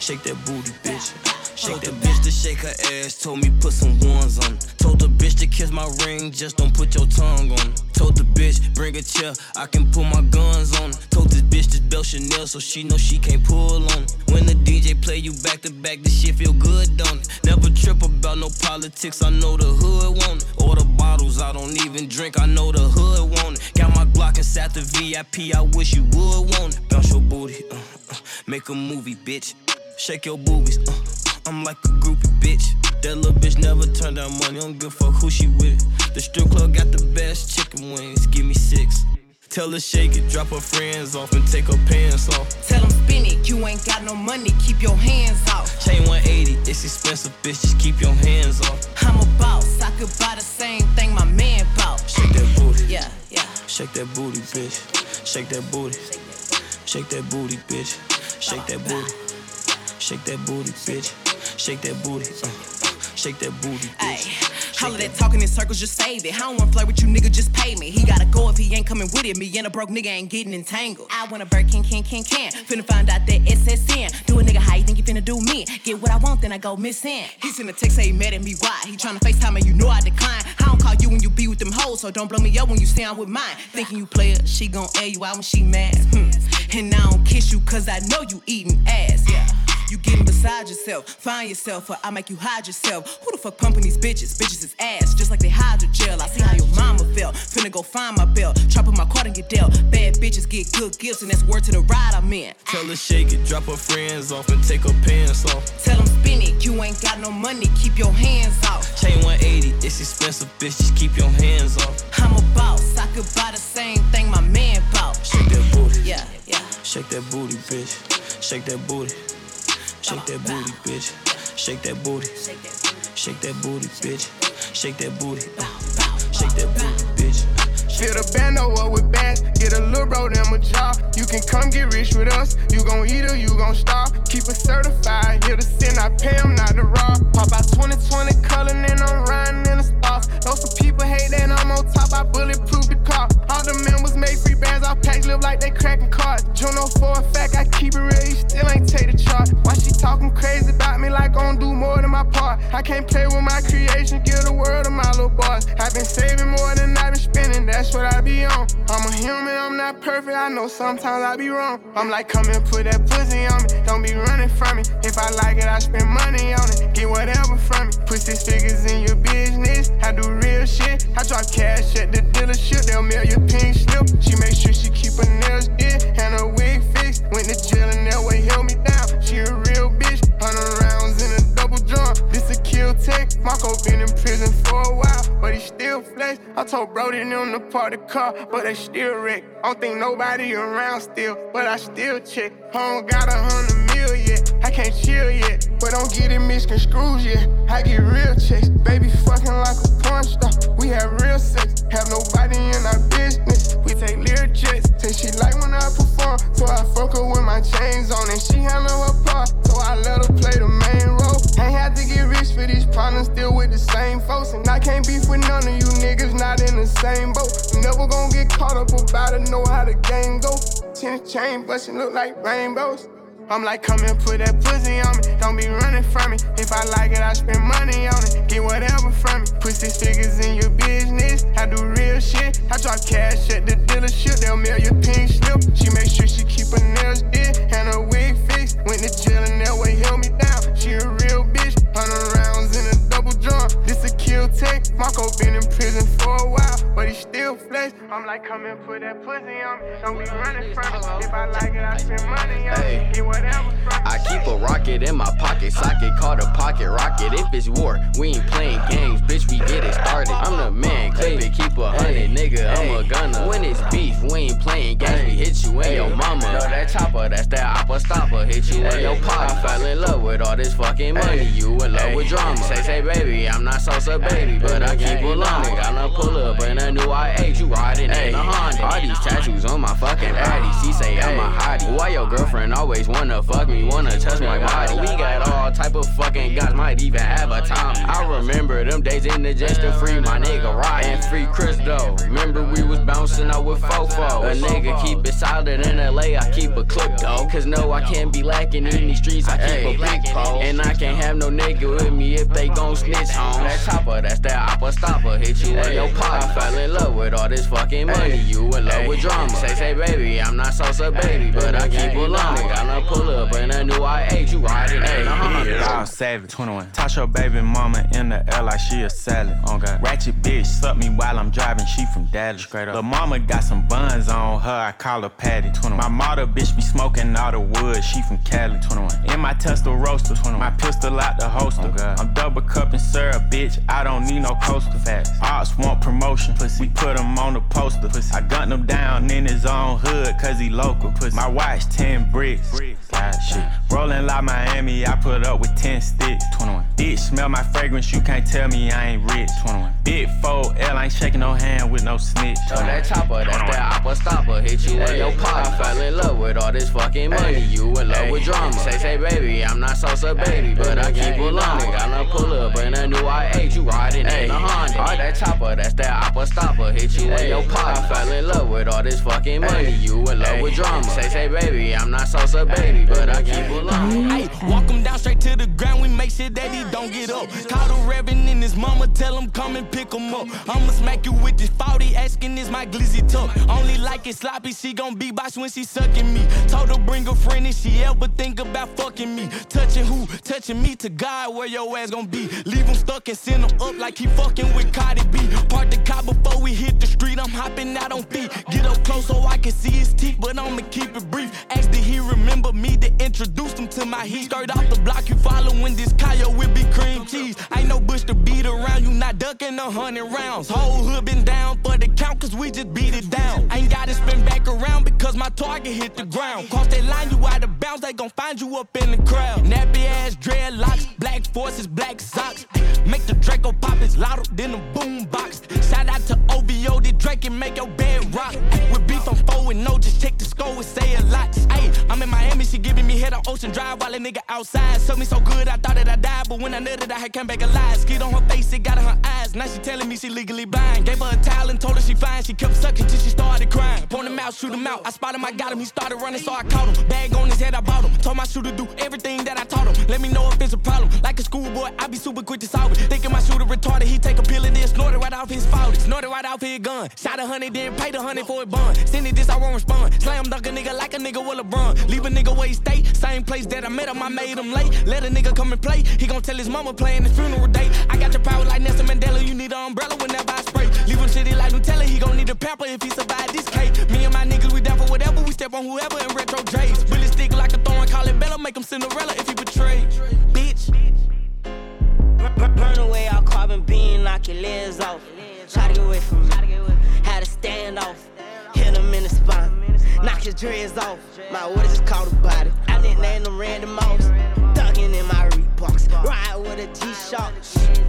shake that booty, bitch. Shake that bitch to shake her ass, told me put some ones on. Told the bitch to kiss my ring, just don't put your tongue on. Told the bitch bring a chair, I can put my guns on. Told this bitch this belt Chanel, so she know she can't pull on. When the DJ play you back to back, this shit feel good, don't it? Never trip about no politics, I know the hood want it. the bottles, I don't even drink, I know the hood want it. Got my Glock inside the VIP, I wish you would want it. Bounce your booty, uh, uh, make a movie, bitch. Shake your boobies, uh, I'm like a groupie, bitch. That little bitch never turned down money, don't give a fuck who she with. The strip club got the best chicken wings, give me six. Tell her shake it, drop her friends off and take her pants off. Tell them spin it, you ain't got no money, keep your hands off. Chain 180, it's expensive, bitch, just keep your hands off. I'm a boss, I could buy the same thing my man bought. Shake that booty. Yeah, yeah. Shake that booty, bitch. Shake that booty. Shake that booty, bitch. Shake that booty. Shake that booty, bitch. Shake that booty. Shake that booty, bitch. All of that talking in circles, just save it. I don't wanna flirt with you, nigga, just pay me. He gotta go if he ain't coming with it. Me and a broke nigga ain't getting entangled. I wanna Birkin, can, can, can. Can. Finna find out that SSN. Do a nigga how you think you finna do me? Get what I want, then I go missing. He send a text, say he mad at me, why? He tryna FaceTime and you know I decline. I don't call you when you be with them hoes, so don't blow me up when you stay on with mine. Thinking you play her, she gon' air you out when she mad. Hmm. And I don't kiss you cause I know you eating ass, yeah. You getting beside yourself, find yourself, or I make you hide yourself. Who the fuck pumping these bitches? Bitches is ass, just like they hydrogel. I see how your mama felt. Finna go find my belt, trap in my card and get dealt. Bad bitches get good gifts, and that's word to the ride I'm in. Tell her shake it, drop her friends off and take her pants off. Tell them spin it, you ain't got no money, keep your hands off. Chain 180, it's expensive, bitch, just keep your hands off. I'm a boss, I could buy the same thing my man bought. Shake that booty. Yeah, yeah. Shake that booty, bitch. Shake that booty. Shake that booty, bitch. Shake that booty. Shake that booty, bitch. Shake that booty. Shake that booty, bitch. Fill the bando up with bags, get a little bro them a job. You can come get rich with us, you gon' eat or you gon' starve. Keep it certified, here to sin, I pay them not to rob. Pop out 2020 color, and I'm riding in the stars. Know some people hate that I'm on top, I bulletproof the car. All the members make free bands, our packs live like they cracking cards. Juno for a fact, I keep it real, he still ain't take the chart. Why she talking crazy about me like I'm do more than my part? I can't play with my creation, give the world to my little boss. I've been saving more than I've been spending, that's what I be on. I'm a human, I'm not perfect, I know sometimes I be wrong. I'm like, come and put that pussy on me, don't be running from me. If I like it, I spend money on it, get whatever from me. Put six figures in your business, I do real shit. I drop cash at the dealership, they'll mail you pink slip. She make sure she keep her nails did and her wig fixed. Went to jail and that way held me down. She a real bitch, hundred rounds in a double drum. This a Kel-Tec. Marco been in prison for a while, but he still flex. I told Brody them to park the car, but they still wreck. I don't think nobody around still, but I still check. Don't got a hundred mil yet, I can't chill yet, but don't get it misconstrued yet. I get real checks, baby fucking like a porn star. We have real sex, have nobody in our business. We take Lear jets, say she like when I perform, so I fuck her with my chains on, and she handle her part, so I let her play the main role. Ain't had to get rich for these problems, still with the same folks, and I can't beef with none of you niggas, not in the same boat. Never gonna get caught up about it, know how the game go. Ten chain bustin' look like rainbows. I'm like, come and put that pussy on me. Don't be running from me. If I like it, I spend money on it. Get whatever from me. Put six figures in your business. I do real shit. I drop cash at the dealership. They'll mail your pink slip. She make sure she keep her nails did and her wig fixed. Went to jail and that way held me down. She a real bitch. Hundred rounds in a double drum. This a kill take. Marco been in prison for a while, but he still flex. I'm like, come and put that pussy on me. Don't be running from me. If I like it, I spend money on it. Get whatever from. I keep a rocket in my pocket, socket called a pocket rocket. If it's war, we ain't playing games, bitch. We get it started. I'm the man, clip it, keep a hundred, nigga. I'm a gunner. When it's beef, we ain't playing games. We hit you in your mama. No, that chopper, that's that oppa stopper. Hit you in your pocket. I fell in love with all this fucking money. You in love with drama. Say, say, baby, I'm not Sosa, baby, but I keep a long. Pull up in a new I8. You riding in a Honda. All these tattoos on my fucking body. She say I'm a hottie. Why your girlfriend always wanna fuck me? Wanna touch my body? We got all type of fucking guys. Might even have a time. I remember them days in the just to free my nigga Ryan and free Chris though. Remember we was bouncing out with Fofo. A nigga keep it solid in LA. I keep a clip though. Cause no, I can't be lacking in these streets. I keep a big pole. And I can't have no nigga with me if they gon' snitch on. That chopper, that's that oppa stopper. Hit you in your pocket. I fell in love with all this fucking money. You in love with drama. Say, say, baby, I'm not Sosa, baby, but I keep a long. Got no pull up in a new I8. You riding in a Honda. savage. 21. Toss your baby mama in the air like she a salad. Oh God. Ratchet bitch, suck me while I'm driving. She from Dallas. Straight up. The mama got some buns on her. I call her Patty. 21. My mother bitch be smoking all the wood. She from Cali. 21. In my Tesla Roadster. 21. My pistol out the holster. Oh God. I'm double cupping syrup, bitch. I don't need no coaster. Facts. Ops want promotion. Pussy. We put him on the poster. Pussy. I gunned him down in his own hood, cause he local. Pussy. My watch 10 bricks. God, shit. Rolling like Miami, I put up with 10 sticks. 21. Bitch, smell my fragrance, you can't tell me I ain't rich. 21. Big 4L, ain't shaking no hand with no snitch. Oh, that chopper, that's that opera stopper. Hit you in your pot. I fell in love with all this fucking money. You in love with drama. Say, say, baby, I'm not Sosa, baby, but I keep along. Got to pull up in a new I8, you riding in a Honda. Oh, that chopper, that's that opera stopper. Hit you in your pot. I fell in love with all this fucking money. You in love with drama. Say, say, baby, I'm not Sosa, baby, but I keep along. Hey, walk him down straight to the ground, we make sure that he don't get up. Call the reverend and his mama, tell him come and pick him up. I'ma smack you with this 40, asking is my glizzy tuck. Only like it sloppy, she gon' be boss when she sucking me. Told her bring a friend if she ever think about fucking me. Touching who? Touching me to God, where your ass gon' be. Leave him stuck and send him up like he fucking with Cardi B. Park the car before we hit the street, I'm hopping out on feet. Get up close so I can see his teeth, but I'ma keep it brief. Ask did he remember me to introduce him to my heat? Skirt off the block, you following this Kyle with big cream cheese. Ain't no bush to beat around, you not ducking a hundred rounds. Whole hood been down for the count, cause we just beat it down. Ain't gotta spin back around because my target hit the ground. Cross that line, you out of bounds, they gon' find you up in the crowd. Nappy ass dreadlocks, black forces, black socks. Make the Draco pop, it's louder than a boom box. Shout out to OVO, the Drake and make your bed rock. With beef, I'm four and no, just check the score and say a lot. Ayy, I'm in Miami, she giving me head on Ocean Drive while a nigga outside. Suck me so good, I thought that I died, but when I nutted, I had come back alive. Skid on her face, it got in her eyes. Now she telling me she legally blind. Gave her a towel and told her she fine. She kept sucking till she started crying. Point him out, shoot him out. I spot him, I got him. He started running, so I caught him. Bag on his head, I bought him. Told my shooter do everything that I taught him. Let me know if it's a problem. Like a schoolboy, I be super quick to solve it. Thinking my shooter retarded, he take a pill and then snort it right off his fault. Snort it right off his gun. Shot a hundred, then paid a hundred for a bun. Send it this, I won't respond. Slam dunk a nigga like a nigga with LeBron. Leave a nigga where he stay. Same place that I met him, I made him late. Let a nigga come and play. He gon' tell his mama playing his funeral date. I got your power like Nelson Mandela. You need an umbrella whenever I spray. Leave him shitty like Nutella. He gon' need a pamper if he survive this cake. Me and my niggas, we down for whatever. We step on whoever in retro J's. Really stick like a thorn, call it Bella. Make him Cinderella if he betray. Bitch. Burn away all carbon beam, knock your legs off. Try to get away from me. Had to stand off. Hit him in the spine. Knock his dreads off. My orders just caught a body. I didn't name them random mouse. Ducking in my Reeboks. Ride with a G-Shock.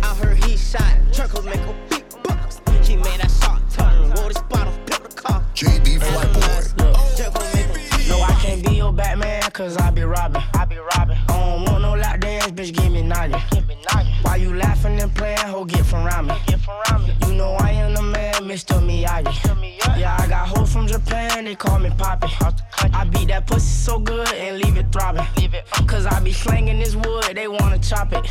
I heard he shot. Truckles make a big box. He made a shot turn. Roll the spot on, built the car. JB Flyboy. Can't be your Batman, cause I be robbing. I be robbing. I don't want no lap dance, bitch, give me noggin. Why you laughing and playing, ho, get from around me. You know I am the man, Mr. Miyagi. Yeah, I got hoes from Japan, they call me Poppy. I beat that pussy so good and leave it throbbing. Cause I be slanging this wood, they wanna chop it.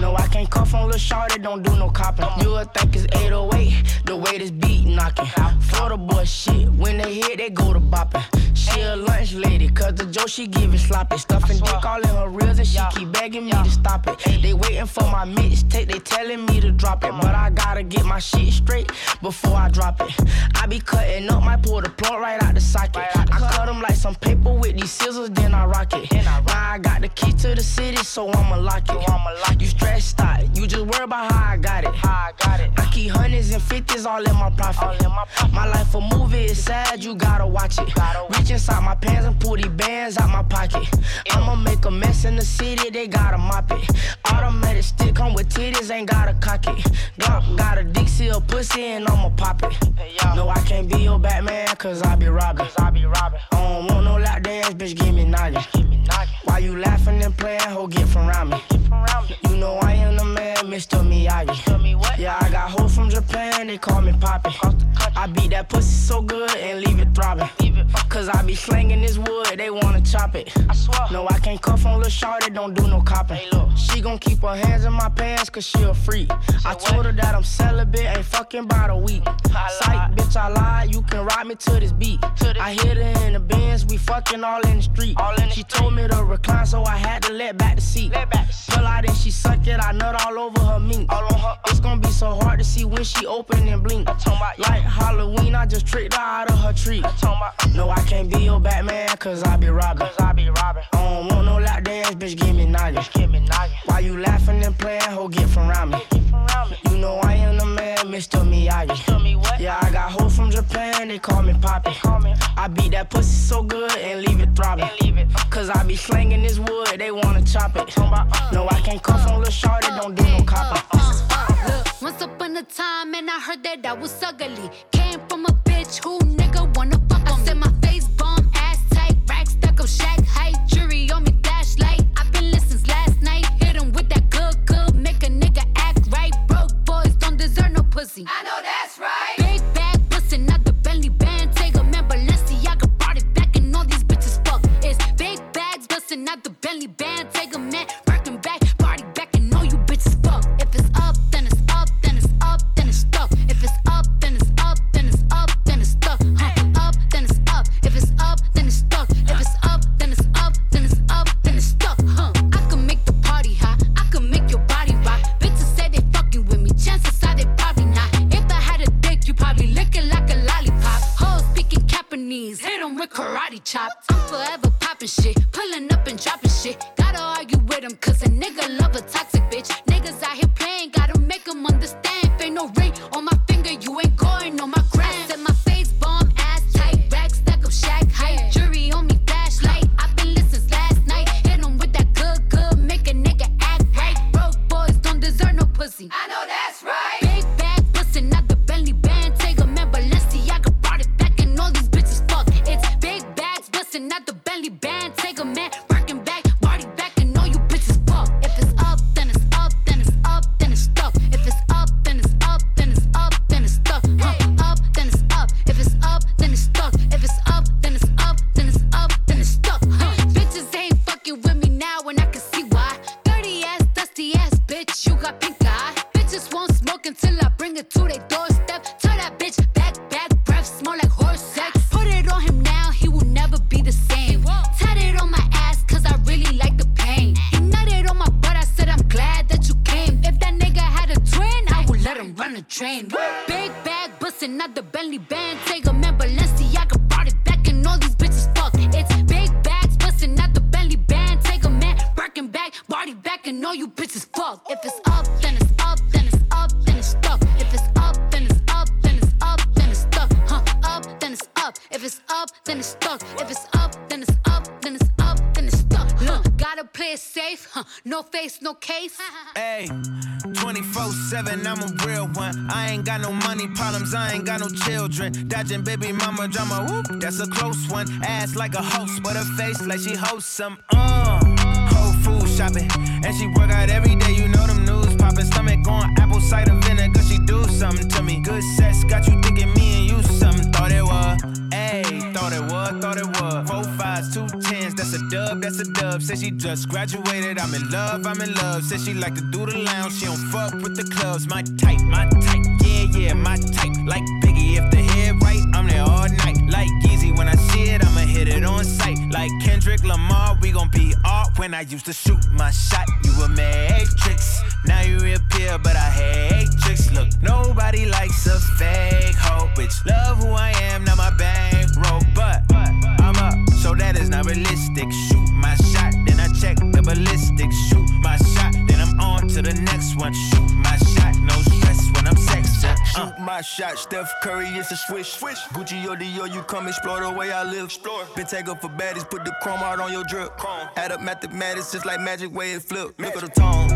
No, I can't cuff on Lil Shorty, don't do no copping. You would think it's 808, the way this beat knocking. Florida boy shit, when they hit, they go to bopping. She a lunch lady, cause the Joe she give it sloppy. Stuffing dick all in her reels and she keep begging me to stop it. They waiting for my mixtape, they telling me to drop it. But I gotta get my shit straight before I drop it. I be cutting up, might pull the plug right out the socket. I cut them like some paper with these scissors, then I rock it. Now I got the key to the city, so I'ma lock it. I'ma lock You stressed out, you just worry about how I got it. I keep hundreds and fifties all in my profit. My life a movie, it's sad, you gotta watch it. Reach inside my pants and pull these bands out my pocket. I'ma make a mess in the city, they gotta mop it. Automatic stick come with titties, ain't gotta cock it. Got, got a Dixie, a pussy, and I'ma pop it. No, I can't be your Batman, cause I be robbing. I don't want no lap dance, bitch, give me noggin. Why you laughing and playing, ho, get from around me. You know I am the man, Mr. Miyagi. Yeah, I got hoes from Japan, they call me Poppy. I beat that pussy so good and leave it throbbing. Cause I be slanging this wood, they wanna chop it. No, I can't cuff on Lil Shorty, don't do no copping. She gon' keep her hands in my pants cause she a freak. I told her that I'm celibate, ain't fucking by the week. Psych, bitch, I lied, you can ride me to this beat. I hit her in the bins, we fucking all in the street. She told me to recline, so I had to let back the seat. Pull out and she suck it, I nut all over her meat. It's gonna be so hard to see when she open and blink. Like Halloween, I just tricked her out of her tree. No, I can't be your Batman, cause I be robbing. I be robbing. I don't want no lap dance, bitch, give me noggin. Give me noggin. Why you laughing and playing, ho, get from around me. You know I am the man, Mr. Miyagi. Yeah, I got hoes from Japan, they call me Poppy. I beat that pussy so good and leave it throbbing. Cause I be slanging this wood, they wanna chop it. Uh, no, I can't cuff on Lil Shorty, don't do no copping. Uh, uh, look, once upon a time, and I heard that I was ugly. Came from a bitch who nigga wanna fuck on I said my face bomb, ass tight, rack stuck up, shack height, jury on me, flashlight. I've been listening since last night. Hit him with that good, good, make a nigga act right. Broke boys don't deserve no pussy. I know that's right. Out Bentley whoop, that's a close one. Ass like a host, but her face like she hosts some. Uh, whole food shopping, and she work out every day, you know them news popping. Stomach on apple cider vinegar, she do something to me. Good sex got you thinking me and you something. Thought it was, ayy, thought it was, thought it was. Four fives, two tens, that's a dub, that's a dub. Said she just graduated, I'm in love, I'm in love. Said she like to do the lounge, she don't fuck with the clubs. My type, my type, yeah, yeah, my type. Like Biggie, if the right, I'm there all night. Like Yeezy, when I see it, I'ma hit it on sight. Like Kendrick Lamar, we gon' be art. When I used to shoot my shot, you a matrix. Now you reappear, but I hate tricks. Look, nobody likes a fake hoe, bitch. Love who I am, not my bankroll, but I'm up, so that is not realistic. Shoot my shot, then I check the ballistics. Shoot my shot, then I'm on to the next one. Shoot my shot, no stress when I'm sexed up. Uh. Shoot my shot, Steph Curry, it's a swish. swish. Gucci or Dior, you come explore the way I live. Explore. Been take up for baddies, put the chrome out on your drip. Chrome. Add up mathematics, just like magic way it flip. Look at the tone.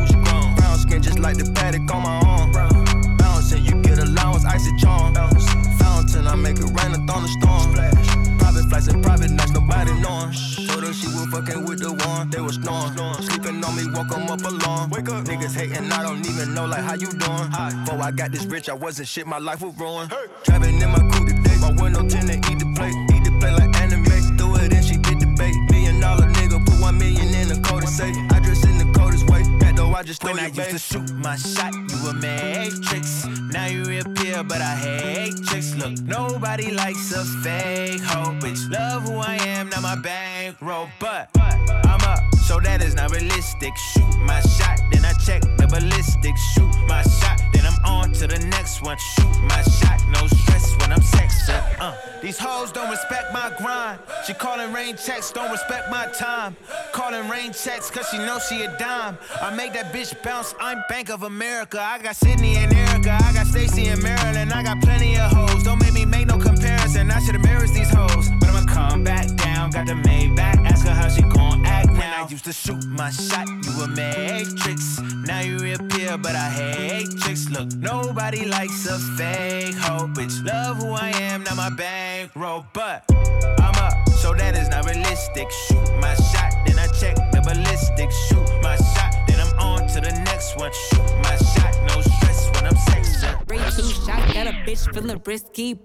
Brown skin, just like the paddock on my arm. Bouncing, you get allowance, icy charm. Fountain, I make it rain, a thunderstorm. Private flights and private nights, nobody knowing. Told her she was fucking with the one, they was snoring. Sleeping on me, woke 'em up alone. Wake up. Niggas hating, I don't even know like how you doing. Before I got this rich, I wasn't shit, my life was ruined. Hey. Driving in my coupe today, my window tinted, eat the plate, eat the plate like anime. Threw it in, she bit the bait. Million dollar nigga, put one million in the code to say. I dress in the coldest way, back though just when I used to shoot my shot, you a matrix. Now you reappear, but I hate tricks. Look, nobody likes a fake hoe, bitch. Love who I am, not my bankroll, but I'm up, so that is not realistic. Shoot my shot, then I check the ballistics. Shoot my shot, then I'm on to the next one. Shoot my shot, no stress when I'm sexing. Uh, these hoes don't respect my grind. She calling rain checks, don't respect my time. Calling rain checks, cause she know she a dime. I make that bitch bounce, I'm Bank of America. I got Sydney and Erica, I got Stacy and Maryland. I got plenty of hoes, don't make me make no comparison. I should embarrass these hoes, but I'ma come back down. Got the Maybach, ask her how she gon' act now. When I used to shoot my shot, you a matrix. Now you reappear, but I hate tricks. Look, nobody likes a fake hoe, bitch. Love who I am, not my bankroll, but I'm up, so that is not realistic. Shoot my shot, then I check the ballistics. Shoot my shot, then I'm on the one. Shoot my shot, no stress when I'm sexing. Ray two shots, got a bitch feeling risky.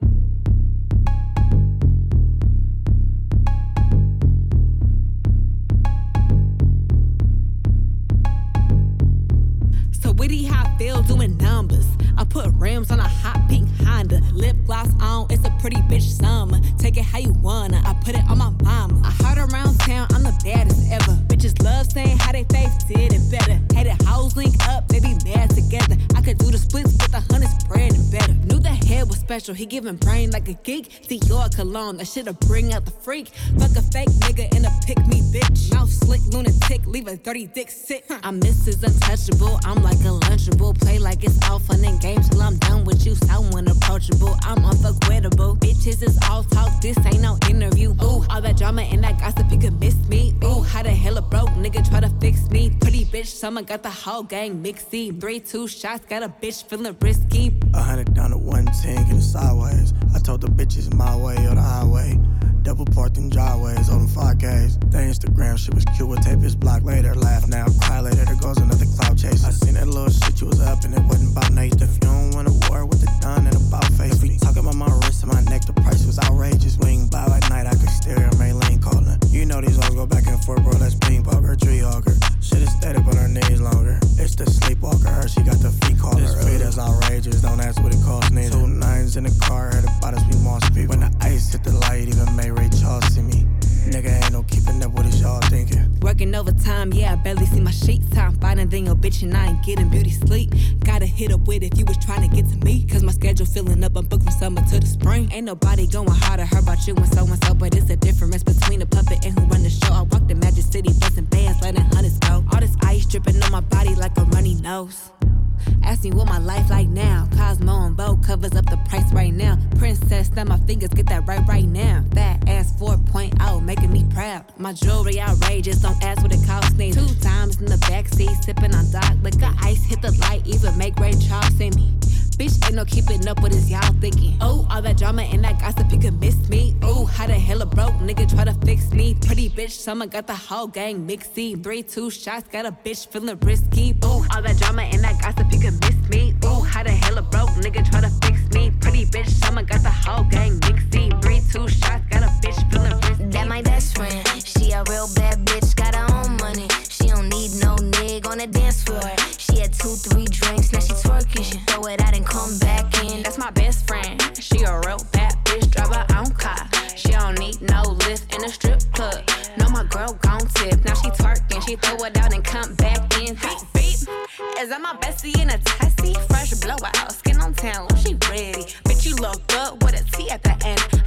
So witty how I feel doing numbers. I put rims on a hot pink Honda. Lip gloss on, it's a pretty bitch summer. Take it how you wanna. I put it on my mama. I heard around town, I'm the baddest ever. Bitches love saying how they face did it better. Hated hoes link up, they be mad together. I could do the splits with a hundred spread and better. Knew the head was special, he giving brain like a geek. Dior cologne, that shit'll bring out the freak. Fuck a fake nigga and a pick me bitch. Mouth slick, lunatic, leave a dirty dick sick. I'm Mrs. Untouchable, I'm like a lunchable. Play like it's all fun and games till I'm done with you. Someone approachable, I'm unfuckwittable. Bitches is all talk, this ain't no interview. Ooh, all that drama and that gossip, you could miss me. Ooh, how the hell a broke nigga try to fix me? Pretty bitch, summer got the whole gang mixy. Three, two shots, got a bitch feeling risky. A hundred down to 110, get it sideways. I told the bitches my way or the highway. Double parked in driveways on them 5Ks. The Instagram shit was cute with tape his block later. Laugh now, cry later. There goes another cloud chase. I seen that little shit you was up and it wasn't about Nate. If you don't want a war with the done and about face. If we talking about my wrist and my neck, the price was outrageous. We ain't by at night, I could stare at Maylene calling. You know these all go back and forth, bro. That's ping poker, tree hogger. Shit is steady, but her knees longer. It's the sleepwalker, her, she got the feet caller. This feet is outrageous, don't ask what it costs neither. Two nines in the car, heard about us, we moss people. When the ice hit the light, even May Ray Charles see me. Nigga ain't no keeping up with it, y'all thinking. Working overtime, yeah, I barely see my sheets. Time finding than your bitch and I ain't getting beauty sleep. Gotta hit up with if you was trying to get to me. Cause my schedule filling up, I'm booked from summer to the spring. Ain't nobody going harder, heard about you and so and so. But it's a difference between a puppet and who run the show. I walk the Magic City, busting bands, letting hundreds go. All this ice dripping on my body like a runny nose. Ask me what my life like now. Cosmo and Vogue covers up the price right now. Princess, snap my fingers, get that right right now. That ass 4.0, making me proud. My jewelry outrageous, don't ask what it costs me. Two times in the backseat, sipping on dark liquor. Ice hit the light, even make Ray Charles see me. Bitch, ain't no keeping up with this y'all thinking. Oh, all that drama and that gossip, you could miss me. Oh, how the hell a broke nigga try to fix me? Pretty bitch, summer got the whole gang mixy. Three, two shots, got a bitch feeling risky. Oh, all that drama and that gossip, you could miss me. Oh, how the hell a broke nigga try to fix me? Pretty bitch, summer got the whole gang mixy. Three, two shots, got a bitch feeling risky. That my best friend. She a real bad bitch, got her own money. She don't need no nigga on the dance floor. Had two, three drinks, now she twerking. She throw it out and come back in. That's my best friend. She a real bad bitch, drive her own car. She don't need no lift in a strip club. No, my girl gon' tip. Now she twerking, she throw it out and come back in. Beep, beep. Is that my bestie in a tessie? Fresh blowout, skin on town, she ready. Bitch, you look good with a T at the end.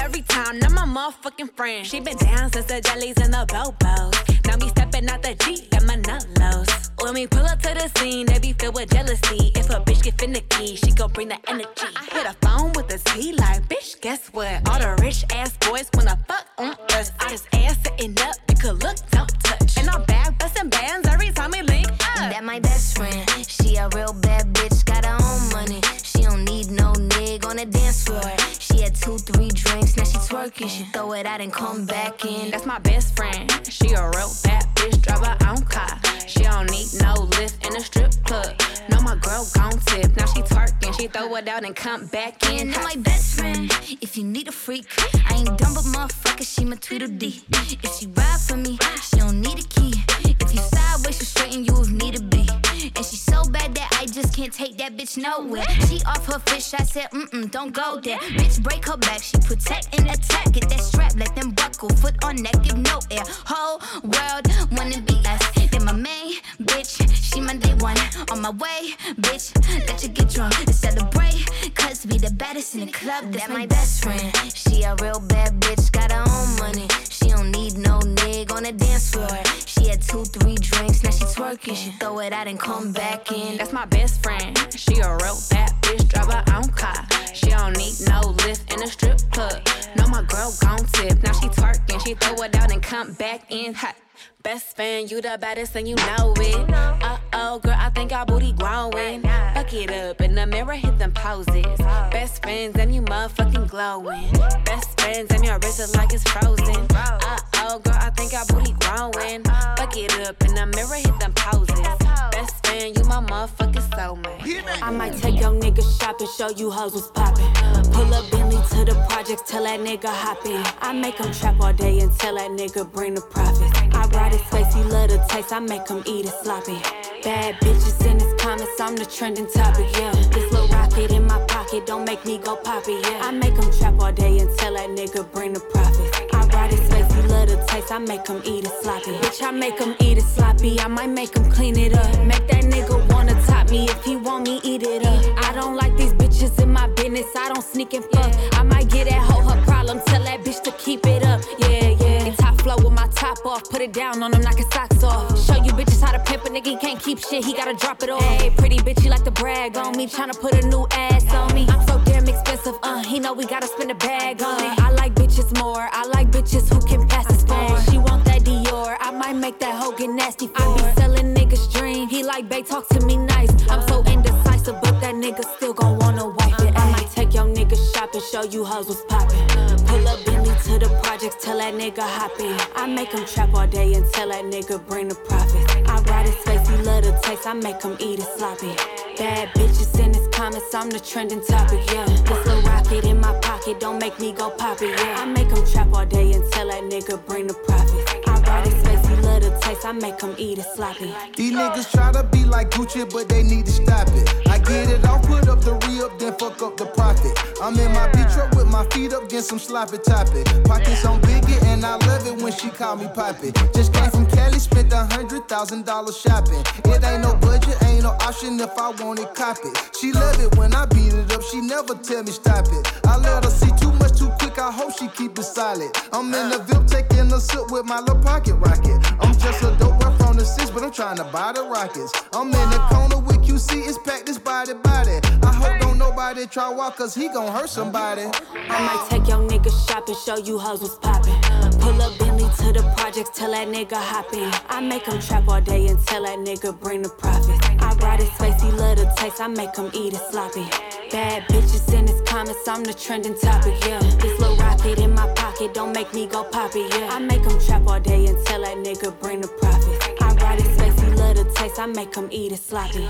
Every time, not my motherfucking friend. She been down since the jellies and the bobos. Now me stepping out the Jeep, got my nut lows. When we pull up to the scene, they be filled with jealousy. If a bitch get finicky, she gon' bring the energy. I hit a phone with a T like, bitch, guess what? All the rich ass boys wanna fuck on us. I just ass sitting up, you could look, don't touch. And I'm back busting bands every time we link up. That my best friend. She a real bad bitch, got her own money. She don't need no nigga on the dance floor. Two, three drinks, now she twerking. She throw it out and come back in. That's my best friend. She a real bad bitch, drive her own car. She don't need no lift in a strip club. No, my girl gon' tip. Now she twerking, she throw it out and come back in. And my best friend, if you need a freak, I ain't dumb but motherfucker, she my Tweedledee. If she ride for me, she don't need a key. If you sideways, she straighten you bitch nowhere. She off her fish, I said, mm mm, don't go there. Bitch, break her back, she protect and attack. Get that strap, let them buckle, foot on neck, give no air. Whole world wanna be us. Then my main bitch, she my day one. On my way, bitch, let you get drunk and celebrate. Cause we the baddest in the club, that's my best friend. She a real bad bitch, got her own money. She don't need no nigga on the dance floor. She had two, three drinks, now she twerking. She throw it out and come back in. That's my best friend. She a real bad bitch, drive her own car. She don't need no lift in a strip club. No, my girl gon' tip. Now she twerking, she throw it out and come back in hot. Best fan, you the baddest and you know it. Uh oh, girl, I think our booty growing. Fuck it up in the mirror, hit them poses. Best friends and you motherfucking glowing. Best friends and your wrist is like it's frozen. Uh oh, girl, I think our booty growing. Fuck it up in the mirror, hit them poses. Best friend, you my motherfucking soulmate. I might take your nigga shopping, show you hoes was poppin'. Pull up Bentley to the projects, tell that nigga hop in. I make him trap all day and tell that nigga bring the profits. I ride his face, he love the taste, I make him eat it sloppy. Bad bitches in his comments, I'm the trending topic, yeah. This little rocket in my pocket, don't make me go poppy, yeah. I make him trap all day and tell that nigga bring the profits. Taste, I make him eat it sloppy. Bitch, I make him eat it sloppy, I might make him clean it up. Make that nigga wanna top me if he want me, eat it up. I don't like these bitches in my business, I don't sneak and fuck. I might get that hoe her problem, tell that bitch to keep it up, flow with my top off, put it down on him, knock his socks off. Show you bitches how to pimp a nigga, he can't keep shit, he gotta drop it off. Hey, pretty bitch, he like to brag on me, tryna put a new ass on me. I'm so damn expensive, uh, he know we gotta spend a bag on it. I like bitches more, I like bitches who can pass the phone. She want that Dior, I might make that hoe get nasty for I be selling niggas dream, he like babe, talk to me nice. I'm so indecisive, but that nigga still show you hoes was poppin'. Pull up Bentley to the projects, tell that nigga hop in. I make him trap all day and tell that nigga bring the profits. I ride his face, he love the taste, I make him eat it sloppy. Bad bitches in his comments, I'm the trending topic, yeah. This little rocket in my pocket, don't make me go poppy, yeah. I make him trap all day and tell that nigga bring the profits. Taste, I make him eat it sloppy. These niggas try to be like Gucci, but they need to stop it. I get it, I'll put up the re up, then fuck up the profit. I'm in my beach truck with my feet up, get some sloppy toppy. Pockets on biggie, and I love it when she call me poppy. Just came from Cali, spent a hundred thousand dollars shopping. It ain't no budget, ain't no option if I want it, cop it. She love it when I beat it up, she never tell me stop it. I let her see too much too quick, I hope she keep it solid. I'm in the VIP taking a sip with my little pocket rocket. I'm just a dope boy from the six, but I'm trying to buy the rockets. I'm in the corner with QC, it's packed this body body. I hope don't nobody try walk, cause he gon' hurt somebody. I might take your nigga shopping, show you hoes what's poppin'. Pull up Bentley to the projects, tell that nigga hop in. I make him trap all day and tell that nigga bring the profits. I ride his face, he love the taste, I make him eat it sloppy. Bad bitches in his comments, I'm the trending topic, yeah. This little rocket in my pocket, don't make me go poppy, yeah. I make him trap all day and tell that nigga bring the profits. I ride his face, he love the taste, I make him eat it sloppy.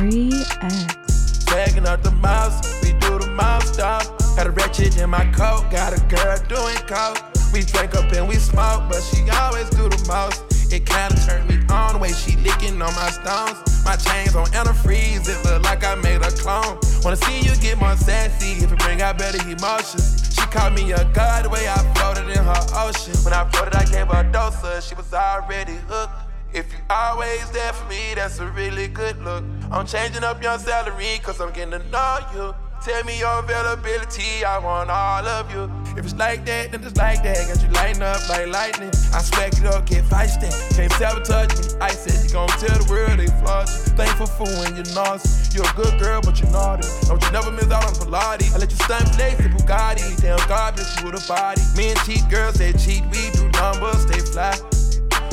3X. Tagging up the mouse, we do the mouse stop. Got a ratchet in my coat, got a girl doing coke. We drink up and we smoke, but she always do the most. It kinda turned me on the way she licking on my stones. My chains on antifreeze, it look like I made a clone. Wanna see you get more sassy if it bring out better emotions. She called me a god the way I floated in her ocean. When I floated, I gave her a dose of, she was already hooked. If you always there for me, that's a really good look. I'm changing up your salary, cause I'm getting to know you. Tell me your availability, I want all of you. If it's like that, then it's like that. Got you lighting up like lightning. I smack it up, get feisty. Can't sabotage me. I said you gon' tell the world they flaws. Thankful for when you're nauseous. You're a good girl, but you're naughty. Don't you never miss out on Pilates. I let you stunt flex the Bugatti. Damn God bless you with a body. Me and cheat girls, they cheat. We do numbers, stay fly.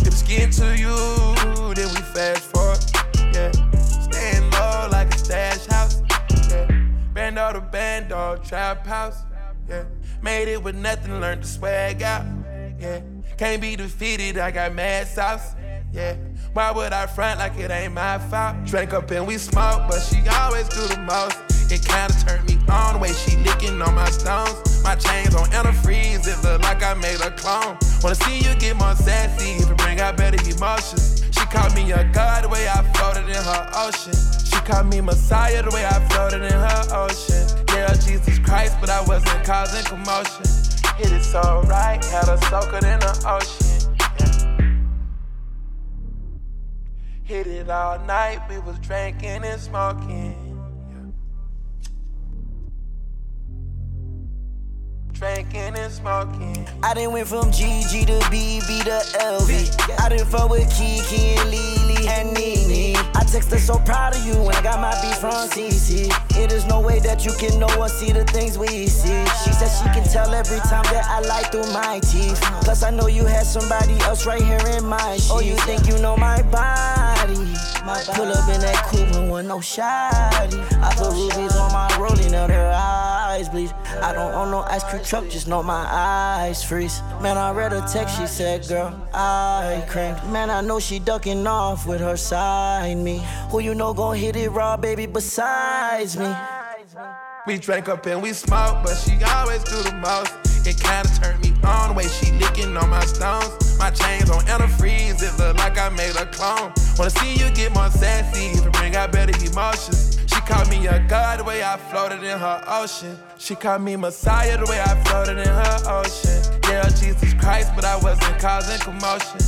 If it's getting to you, then we fast forward. Dog, trap house. Yeah. Made it with nothing, learned to swag out. Yeah. Can't be defeated, I got mad sauce. Yeah. Why would I front like it ain't my fault? Drank up and we smoke, but she always do the most. It kinda turned me on the way she licking on my stones. My chains on antifreeze, it look like I made a clone. Wanna see you get more sassy if it bring out better emotions. She called me a god the way I floated in her ocean. She called me Messiah the way I floated in her ocean. Yeah, Jesus Christ, but I wasn't causing commotion. Hit it so right, had her soaking in the ocean. Yeah. Hit it all night, we was drinking and smoking. drinking and smoking. I done went from GG to BB to LV. I done fuck with Kiki and Lily and Nene. I text her so proud of you when I got my beat from CC. It is no way that you can know or see the things we see. She said she can tell every time that I lie through my teeth. Plus I know you had somebody else right here in my sheets. Oh, you think you know my body? My Pull up in that coupe and with no shoddy. I put rubies on my rolling out her eyes bleed. I don't own no ice cream truck, just know my eyes freeze. Man, I read a text, she said, girl, I cranked. Man, I know she ducking off with her side me. Who you know gon' hit it raw, baby, besides me? We drank up and we smoked, but she always do the most. It kinda turned me on the way she licking on my stones. My chains on antifreeze, it look like I made a clone. Wanna see you get more sassy, to bring out better emotions. She called me a god the way I floated in her ocean. She called me Messiah the way I floated in her ocean. Yeah, Jesus Christ, but I wasn't causing commotion.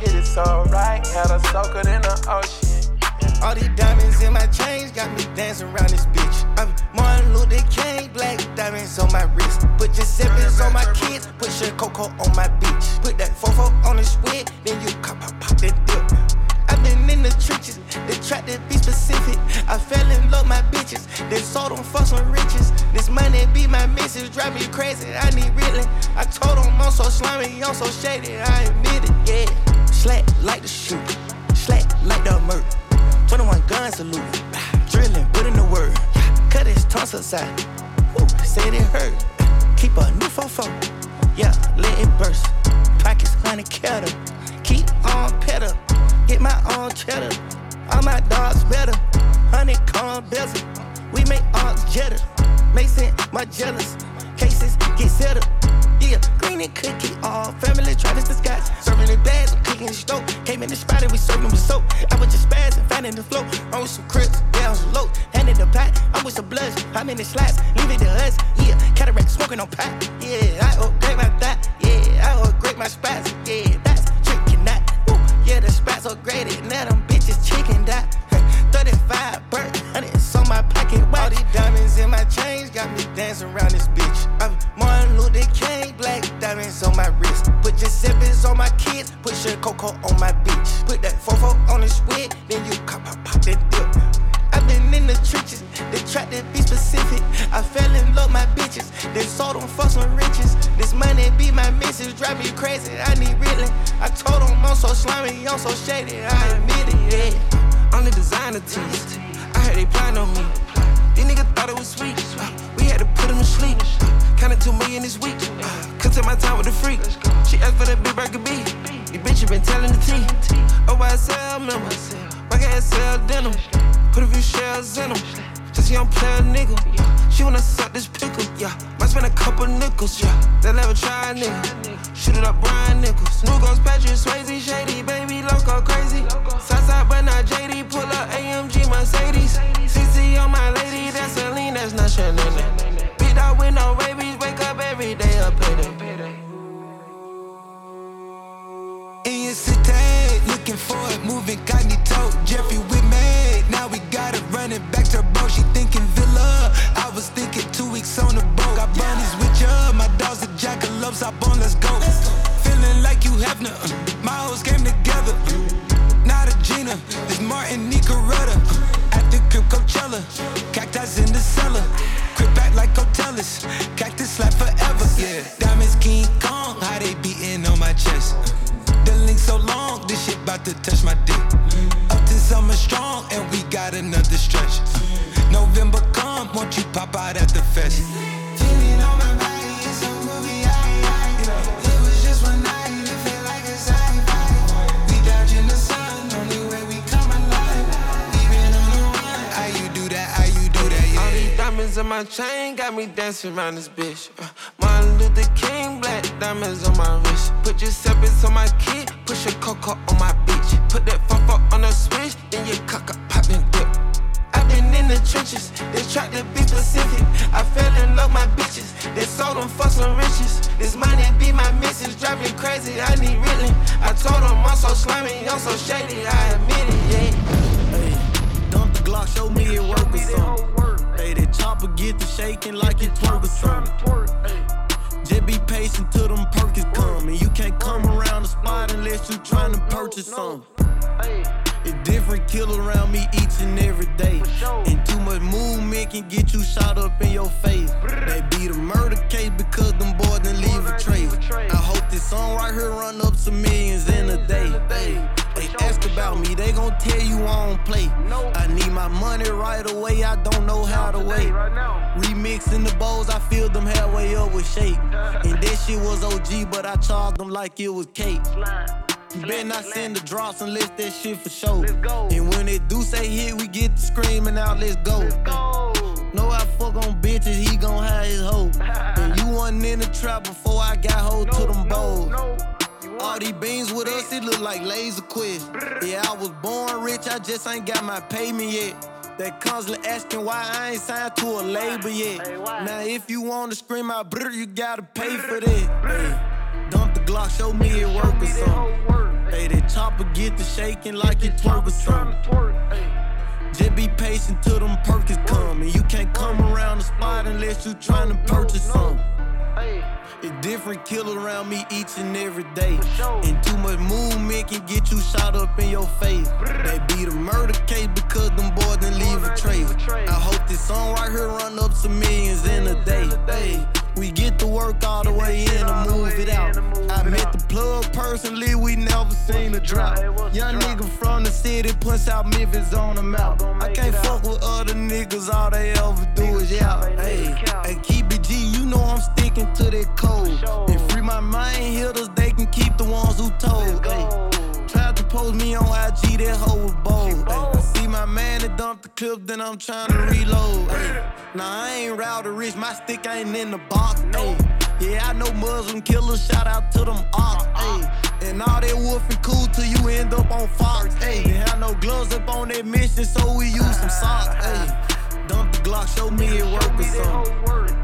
It so right, had her soaking in the ocean. All these diamonds in my chains got me dancing around this bitch. I'm Martin Luther King, black diamonds on my wrist. Put your Giuseppe's on my kids, put your Coco on my beach. Put that fofo on the squid, then you pop, pop, pop that dip. I've been in the trenches, they tried to be specific. I fell in love my bitches, they sold them for some riches. This money be my missus, drive me crazy, I need reeling. I told them I'm so slimy, I'm so shady, I admit it, yeah. Slack like the shoot, slack like the murk. 21 guns salute. Drilling, put in the word. Cut his tonsils out. Ooh, said it hurt. Keep a new fofo. Yeah, let it burst. Pockets honey kettle. Keep on pedal. Get my own cheddar. All my dogs better. Honeycomb bezel. We make arms jetter. Mason, my jealous. Cases get settled. Yeah, green and cookie, all family the skies. Serving the bags, I'm cooking the stove. Came in the spot and we serving with soap. I was just spazzing, finding the flow. I'm some crips, yeah, I'm low. Handed the pot, I'm with some bloods. I'm in the slots, leave it to us. Yeah, cataract smoking on pot. Yeah, I upgrade my thought. Yeah, I upgrade my spots. Yeah, that's tricking that. Woo, yeah, the spots upgraded. Now them bitches chicken that. 35 bird, hundreds on my pocket. All these diamonds in my chains got me dancing around this bitch. I'm Martin Luther King, black diamonds on my wrist. Put Giuseppe's on my kids, put Sugar Coco on my beach. Put that fofo on the squid, then you cop, pop, pop that dip. I've been in the trenches, they tried to be specific. I fell in love my bitches, they sold them for some riches. This money be my missus, drive me crazy, I need reeling. I told them I'm so slimy, I'm so shady, I admit it, yeah. On the designer tees, I heard they plan on me. These niggas thought it was sweet, uh, we had to put them to sleep. Counted two million this week, uh, cut to my time with the freak. She asked for that big burger B. You bitch, you been telling the T. Oh, I sell members, my gas sell denim. Put a few shells in them, just young player nigga. She wanna suck this pickle, yeah. Might spend a couple nickels, yeah. They never try a nigga. Shoot it up, Brian Nichols. New Ghost Patrick, Swayze, Shady, baby, loco, crazy. Southside, but not JD. Pull up AMG Mercedes. CC on my lady, that's Celine, that's not Chanel. Beat out with no rabies, wake up every day, up payday. In your city, looking for it, moving cognito. Jeffrey with me, now we got it running back to. She thinking Villa, I was thinking two weeks on the boat. Got bunnies with ya, my dogs are jackalopes, hop on, let's go. Feeling like you have nothing, my hoes came together. Not a Gina, this Martin Nicoretta. At the crib Coachella, cactus in the cellar. Crib back like Coachella, cactus like forever. Yeah, diamonds King Kong, how they beating on my chest. The link so long, this shit about to touch my dick. Up summer strong, and we got another stretch. November come, won't you pop out at the fest? Feeling on my body, it's a movie. It was just one night, it felt like a sci-fi. We dodging the sun, only way we come alive. On how you do that? How you do that? All these diamonds in my chain got me dancing around this bitch. Uh, Martin Luther King, black diamonds on my wrist. Put your Giuseppe on my kid, push a cocoa on my bitch. Put that fuck on the switch, then you cock up, pop and dip. I been in the trenches, they tried to be specific. I fell in love my bitches, they sold them for some riches. This money be my missus, driving crazy, I need reeling. I told them I'm so slimy, I'm so shady, I admit it, yeah. Hey, dump the Glock, show me it work or something. Hey, that chopper get to shaking like it twerk or something. Just be patient till them perkins come. And you can't come around the spot unless you trying to purchase something. It's different kill around me each and every day. And too much movement can get you shot up in your face. They be the murder case because them boys didn't leave a trace. I hope this song right here run up to millions in a day. They, they ask about me, they gon' tell you I don't play. I need my money right away, I don't know how to wait. Remixing the bowls, I filled them halfway up with shake. And that shit was OG, but I charged them like it was cake. You better not send the drops unless that shit for show. And when they do say hit, we get to screaming out, let's go. Know I fuck on bitches, he gon' have his hoe. And you wasn't in the trap before I got hold to them bowls. All these beans with us, it look like laser quest. Yeah, I was born rich, I just ain't got my payment yet. That constantly asking why I ain't signed to a label yet. Now if you wanna scream out brr, you gotta pay for that. Hey, Glock, show me it work or something. Hey, that chopper get to shaking like it twerk or something. Just be patient till them perkins come. And you can't come around the spot unless you trying to purchase something. It's different kill around me each and every day. And too much movement can get you shot up in your face. They be the murder case because them boys didn't leave a trace. I hope this song right here run up to millions in a day. We get to work all the way in and move it out. I met the plug personally, we never seen a drop. Young nigga from the city, punch out Memphis on the mouth. I can't fuck with other niggas, all they ever do is yell. Hey, hey, keep it G, you know I'm sticking to that code. And free my mind hitters, they can keep the ones who told. Hey, post me on IG, that hoe was bold. Ay, I see my man that dumped the clip, then I'm trying to reload. Ay, nah, I ain't router rich, my stick ain't in the box. Ay, yeah, I know Muslim killers, shout out to them ops. Ay, and all that wolfing cool till you end up on Fox. Ay, they had no gloves up on that mission, so we use some socks. Ay, dump the Glock, show me it work or something.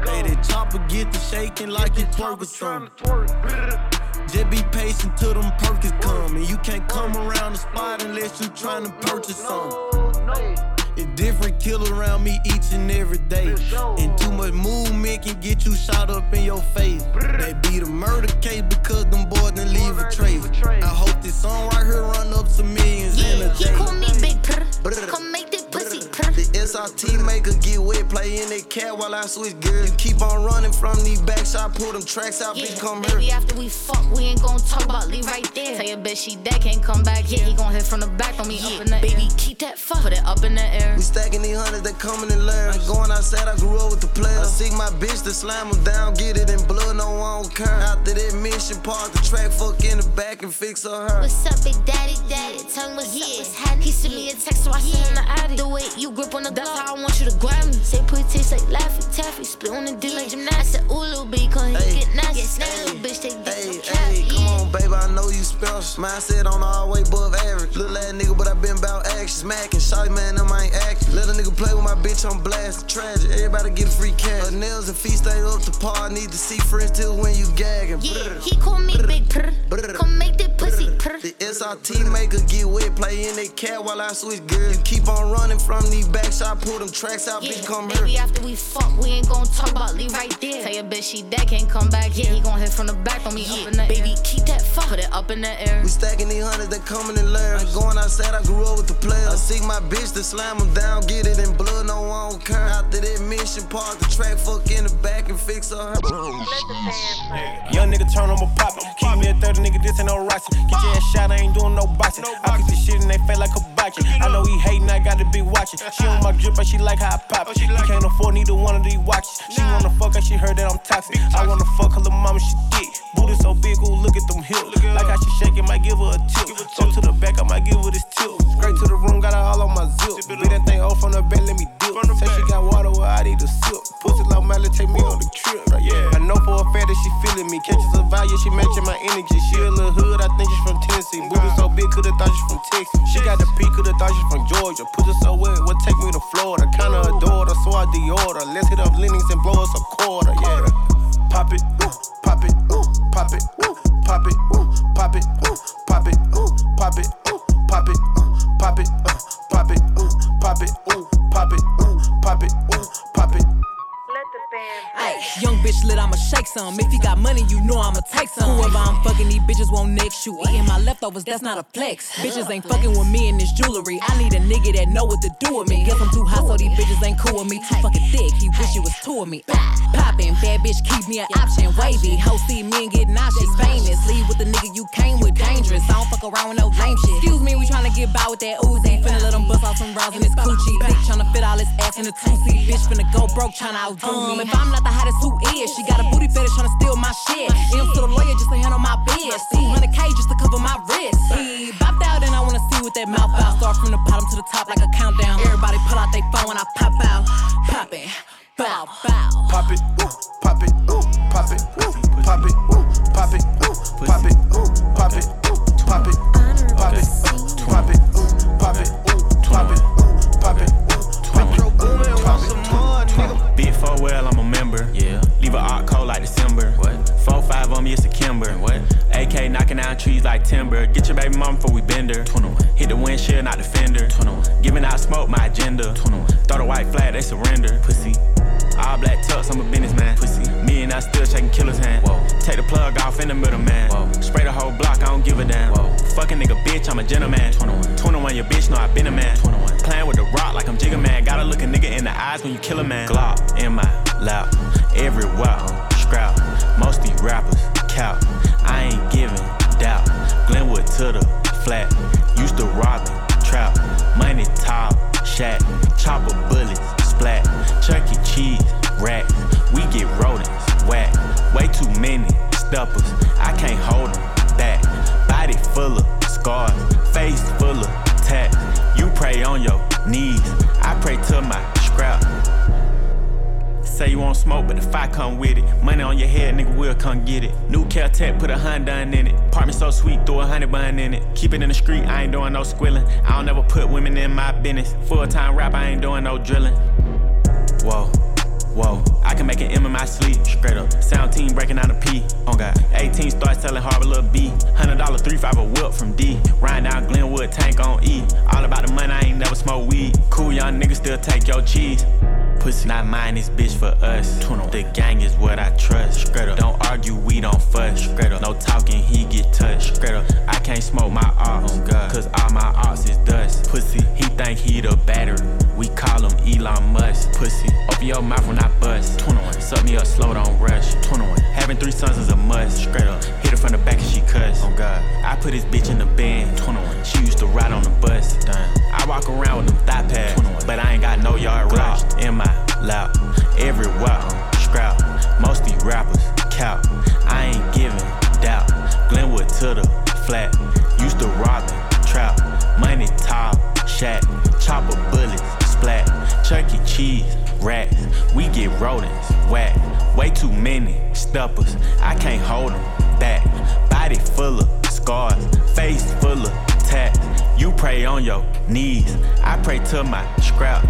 Hey, that chopper get to shaking like it twerk or something. Just be patient till them perkins come. And you can't come around the spot unless you trying to purchase something. It's different kill around me each and every day. And too much movement can get you shot up in your face. They be the murder case because them boys didn't leave a trace. I hope this song right here run up some millions in a He day. call me big. Come make purr. The SRT maker get wet, play in that cat while I switch gears. You keep on running from these backs, I pull them tracks out, bitch, come here. Baby, after we fuck, we ain't gon' talk about leave right there. Tell your bitch she dead, can't come back. Yeah, he gon' hit from the back on me up in the Baby, keep that fuck, put it up in the air. We stacking these hundreds, they coming in learn. Going outside, I grew up with the players. I seek my bitch to slam them down, get it in blood, no one don't care. After that mission, park the track, fuck in the back and fix her her. What's up, big daddy, daddy? Tell me what's up, what's happening? He sent me a text, so I sent him the addy. The way you grip on the That's how I want you to grab me. Say put taste like Laffy Taffy, spit on the D like gymnastics. I said, ooh, little B, cause he get nasty. That little bitch, they get Hey, hey, come on, baby, I know you special. My mindset on all way above average. Little ass nigga, but I been about action. Smacking, shawty man, them ain't acting. Let a nigga play with my bitch on blast. Tragic, everybody get a free cash. Her nails and feet stay up to par. Need to see friends till when you gagging. Yeah, he call me big purr. Come make that pussy purr. The SRT maker get wet, play in that cat while I switch gears. You keep on running from these backs, I pull them tracks out, bitch, come here. Baby, after we fuck, we ain't gon' talk about leave right there. Tell your bitch she dead, can't come back. Yeah, he gon' hit from the back on me up in the Baby, keep that fuck, put it up in the air. We stacking these hundreds, they coming in learn. Going outside, I grew up with the players. Oh. I seek my bitch to slam them down, get it in blood, no one don't care. After that mission, park the track, fuck in the back and fix her. Young nigga turn on my pop. Keep me a 30 nigga, this ain't no rockin'. Get your ass shot, I ain't doing no boxing. I kick this shit in they face like a boxing. I know he hating, I gotta be watching. She on my drip, but she like how I pop. He can't afford neither one of these watches. She wanna fuck her, she heard that I'm toxic. I wanna fuck her little mama, she thick. Booty so big, ooh, look at them hips. Like how she shaking, might give her a tip. Go to the back, I might give her this tip. Straight to the room, got her all on my zip. Beat that thing off from the bed, let me dip. Say she got water, well, I need a sip. Pussy like Miley, take me on the trip. Yeah, Know for a Catches a value, she matching my energy. She a little hood, I think she's from Tennessee. Booty so big, could've thought she's from Texas. She got the P, could've thought she's from Georgia. Pussy so wet, what take me to Florida? Kinda adore her, so I deorder. Let's hit up Lenox and blow us a quarter, yeah. Pop it, ooh, pop it, ooh, pop it, ooh, pop it, ooh, pop it, ooh, pop it, ooh, pop it, ooh, pop it, ooh, pop it, ooh, pop it, ooh, pop it, ooh, pop it, ooh, pop it, ooh, pop it, ooh, pop it. Ay, young bitch lit, I'ma shake some. If you got money, you know I'ma take some. Whoever I'm fucking, these bitches won't next you. Eating my leftovers, that's not a flex. Bitches ain't fucking with me in this jewelry. I need a nigga that know what to do with me. Guess I'm too hot, so these bitches ain't cool with me. Too fucking thick, he wish it was two of me. Poppin', bad bitch, keep me an option. Wavy, hoe see me and get nauseous. Famous, leave with the nigga you came with. Dangerous, I don't fuck around with no lame shit. Excuse me, we tryna get by with that Uzi. Finna let them bust off some rounds in this coochie. Dick tryna fit all his ass in a two seat. Bitch finna go broke, tryna um, outdo me. If I'm not the hottest, who is? She got a booty fetish tryna steal my shit. M to the lawyer just to handle my biz. 200k just to cover my wrist. He bopped out and I wanna see what that mouth out. Start from the bottom to the top like a countdown. Everybody pull out their phone when I pop out bow, bow. Pop it, ooh, pop it, ooh, pop it, ooh, pop it, ooh, pop it, ooh, pop it, ooh, pop it, ooh, pop it, pop it, pop it, ooh, pop it, ooh, pop it, ooh, pop it, ooh, pop it, ooh, pop it, pop it. Big for well, I'm a member. Yeah. Leave a art cold like December. What? Four five on me, it's a Kimber. What? AK knocking down trees like timber. Get your baby mom before we bend her. 21. Hit the windshield, not the fender. 21. Giving out smoke, my agenda. 21. Throw the white flag, they surrender. Pussy. All black tux, I'm a businessman. Pussy. Me and I still shaking killer's hand. Whoa. Take the plug off in the middle, man. Whoa. Spray the whole block, I don't give a damn. Whoa. Fucking nigga, bitch, I'm a gentleman. 21. 21, your bitch know I been a man. 21. Playing with the rock like I'm Jigga Man. Gotta look a nigga in the eyes when you kill a man. Glock in my lap, everywhere, scrap. Most these rappers, cow. I ain't giving doubt. Glenwood to the flat. Used to rob and trap. Money top, shack. Chopper bullets, splat. Chuck E. Cheese, racks. We get rodents, whack. Way too many steppers. I can't hold them back. Body full of scars. Face full of tats. You pray on your knees. I pray to my scrap. Say you want smoke, but the fire come with it. Money on your head, nigga, we'll come get it. New Kel-Tec, put a Honda in it. Apartment so sweet, throw a honey bun in it. Keep it in the street, I ain't doing no squilling. I don't ever put women in my business. Full time rap, I ain't doing no drilling. Whoa. Whoa, I can make an M in my sleep, straight up. Sound team breaking out a P. Oh God, 18 start selling harbor little B. Hundred dollar three five a whip from D. Riding down Glenwood, tank on E. All about the money, I ain't never smoke weed. Cool young niggas still take your cheese. Pussy not mine, this bitch for us. The gang is what I trust. Don't argue, we don't fuss. No talking, he get touched. I can't smoke my ox. Oh God. Cause all my ox is dust. Pussy, he think he the battery. We call him Elon Musk. Pussy, open your mouth when I bust. 21. Suck me up slow, don't rush. 21. Having three sons is a must. Hit her from the back and she cuss. Oh God. I put this bitch in the band. 21. She used to ride on the bus. Damn. I walk around with them thigh pads. 21. But I ain't got no yard rush. In my lap. Everywhere. Scrap. Most these rappers. Cow. I ain't giving doubt. Glenwood to the flat. Used to robbing trap. Money top Shack. Chopper bullets. Splat. Chuck E. Cheese. Rats. We get rodents. Whack. Way too many steppers. I can't hold them back. Body full of scars. Face full of tats. You pray on your knees. I pray to my scrap.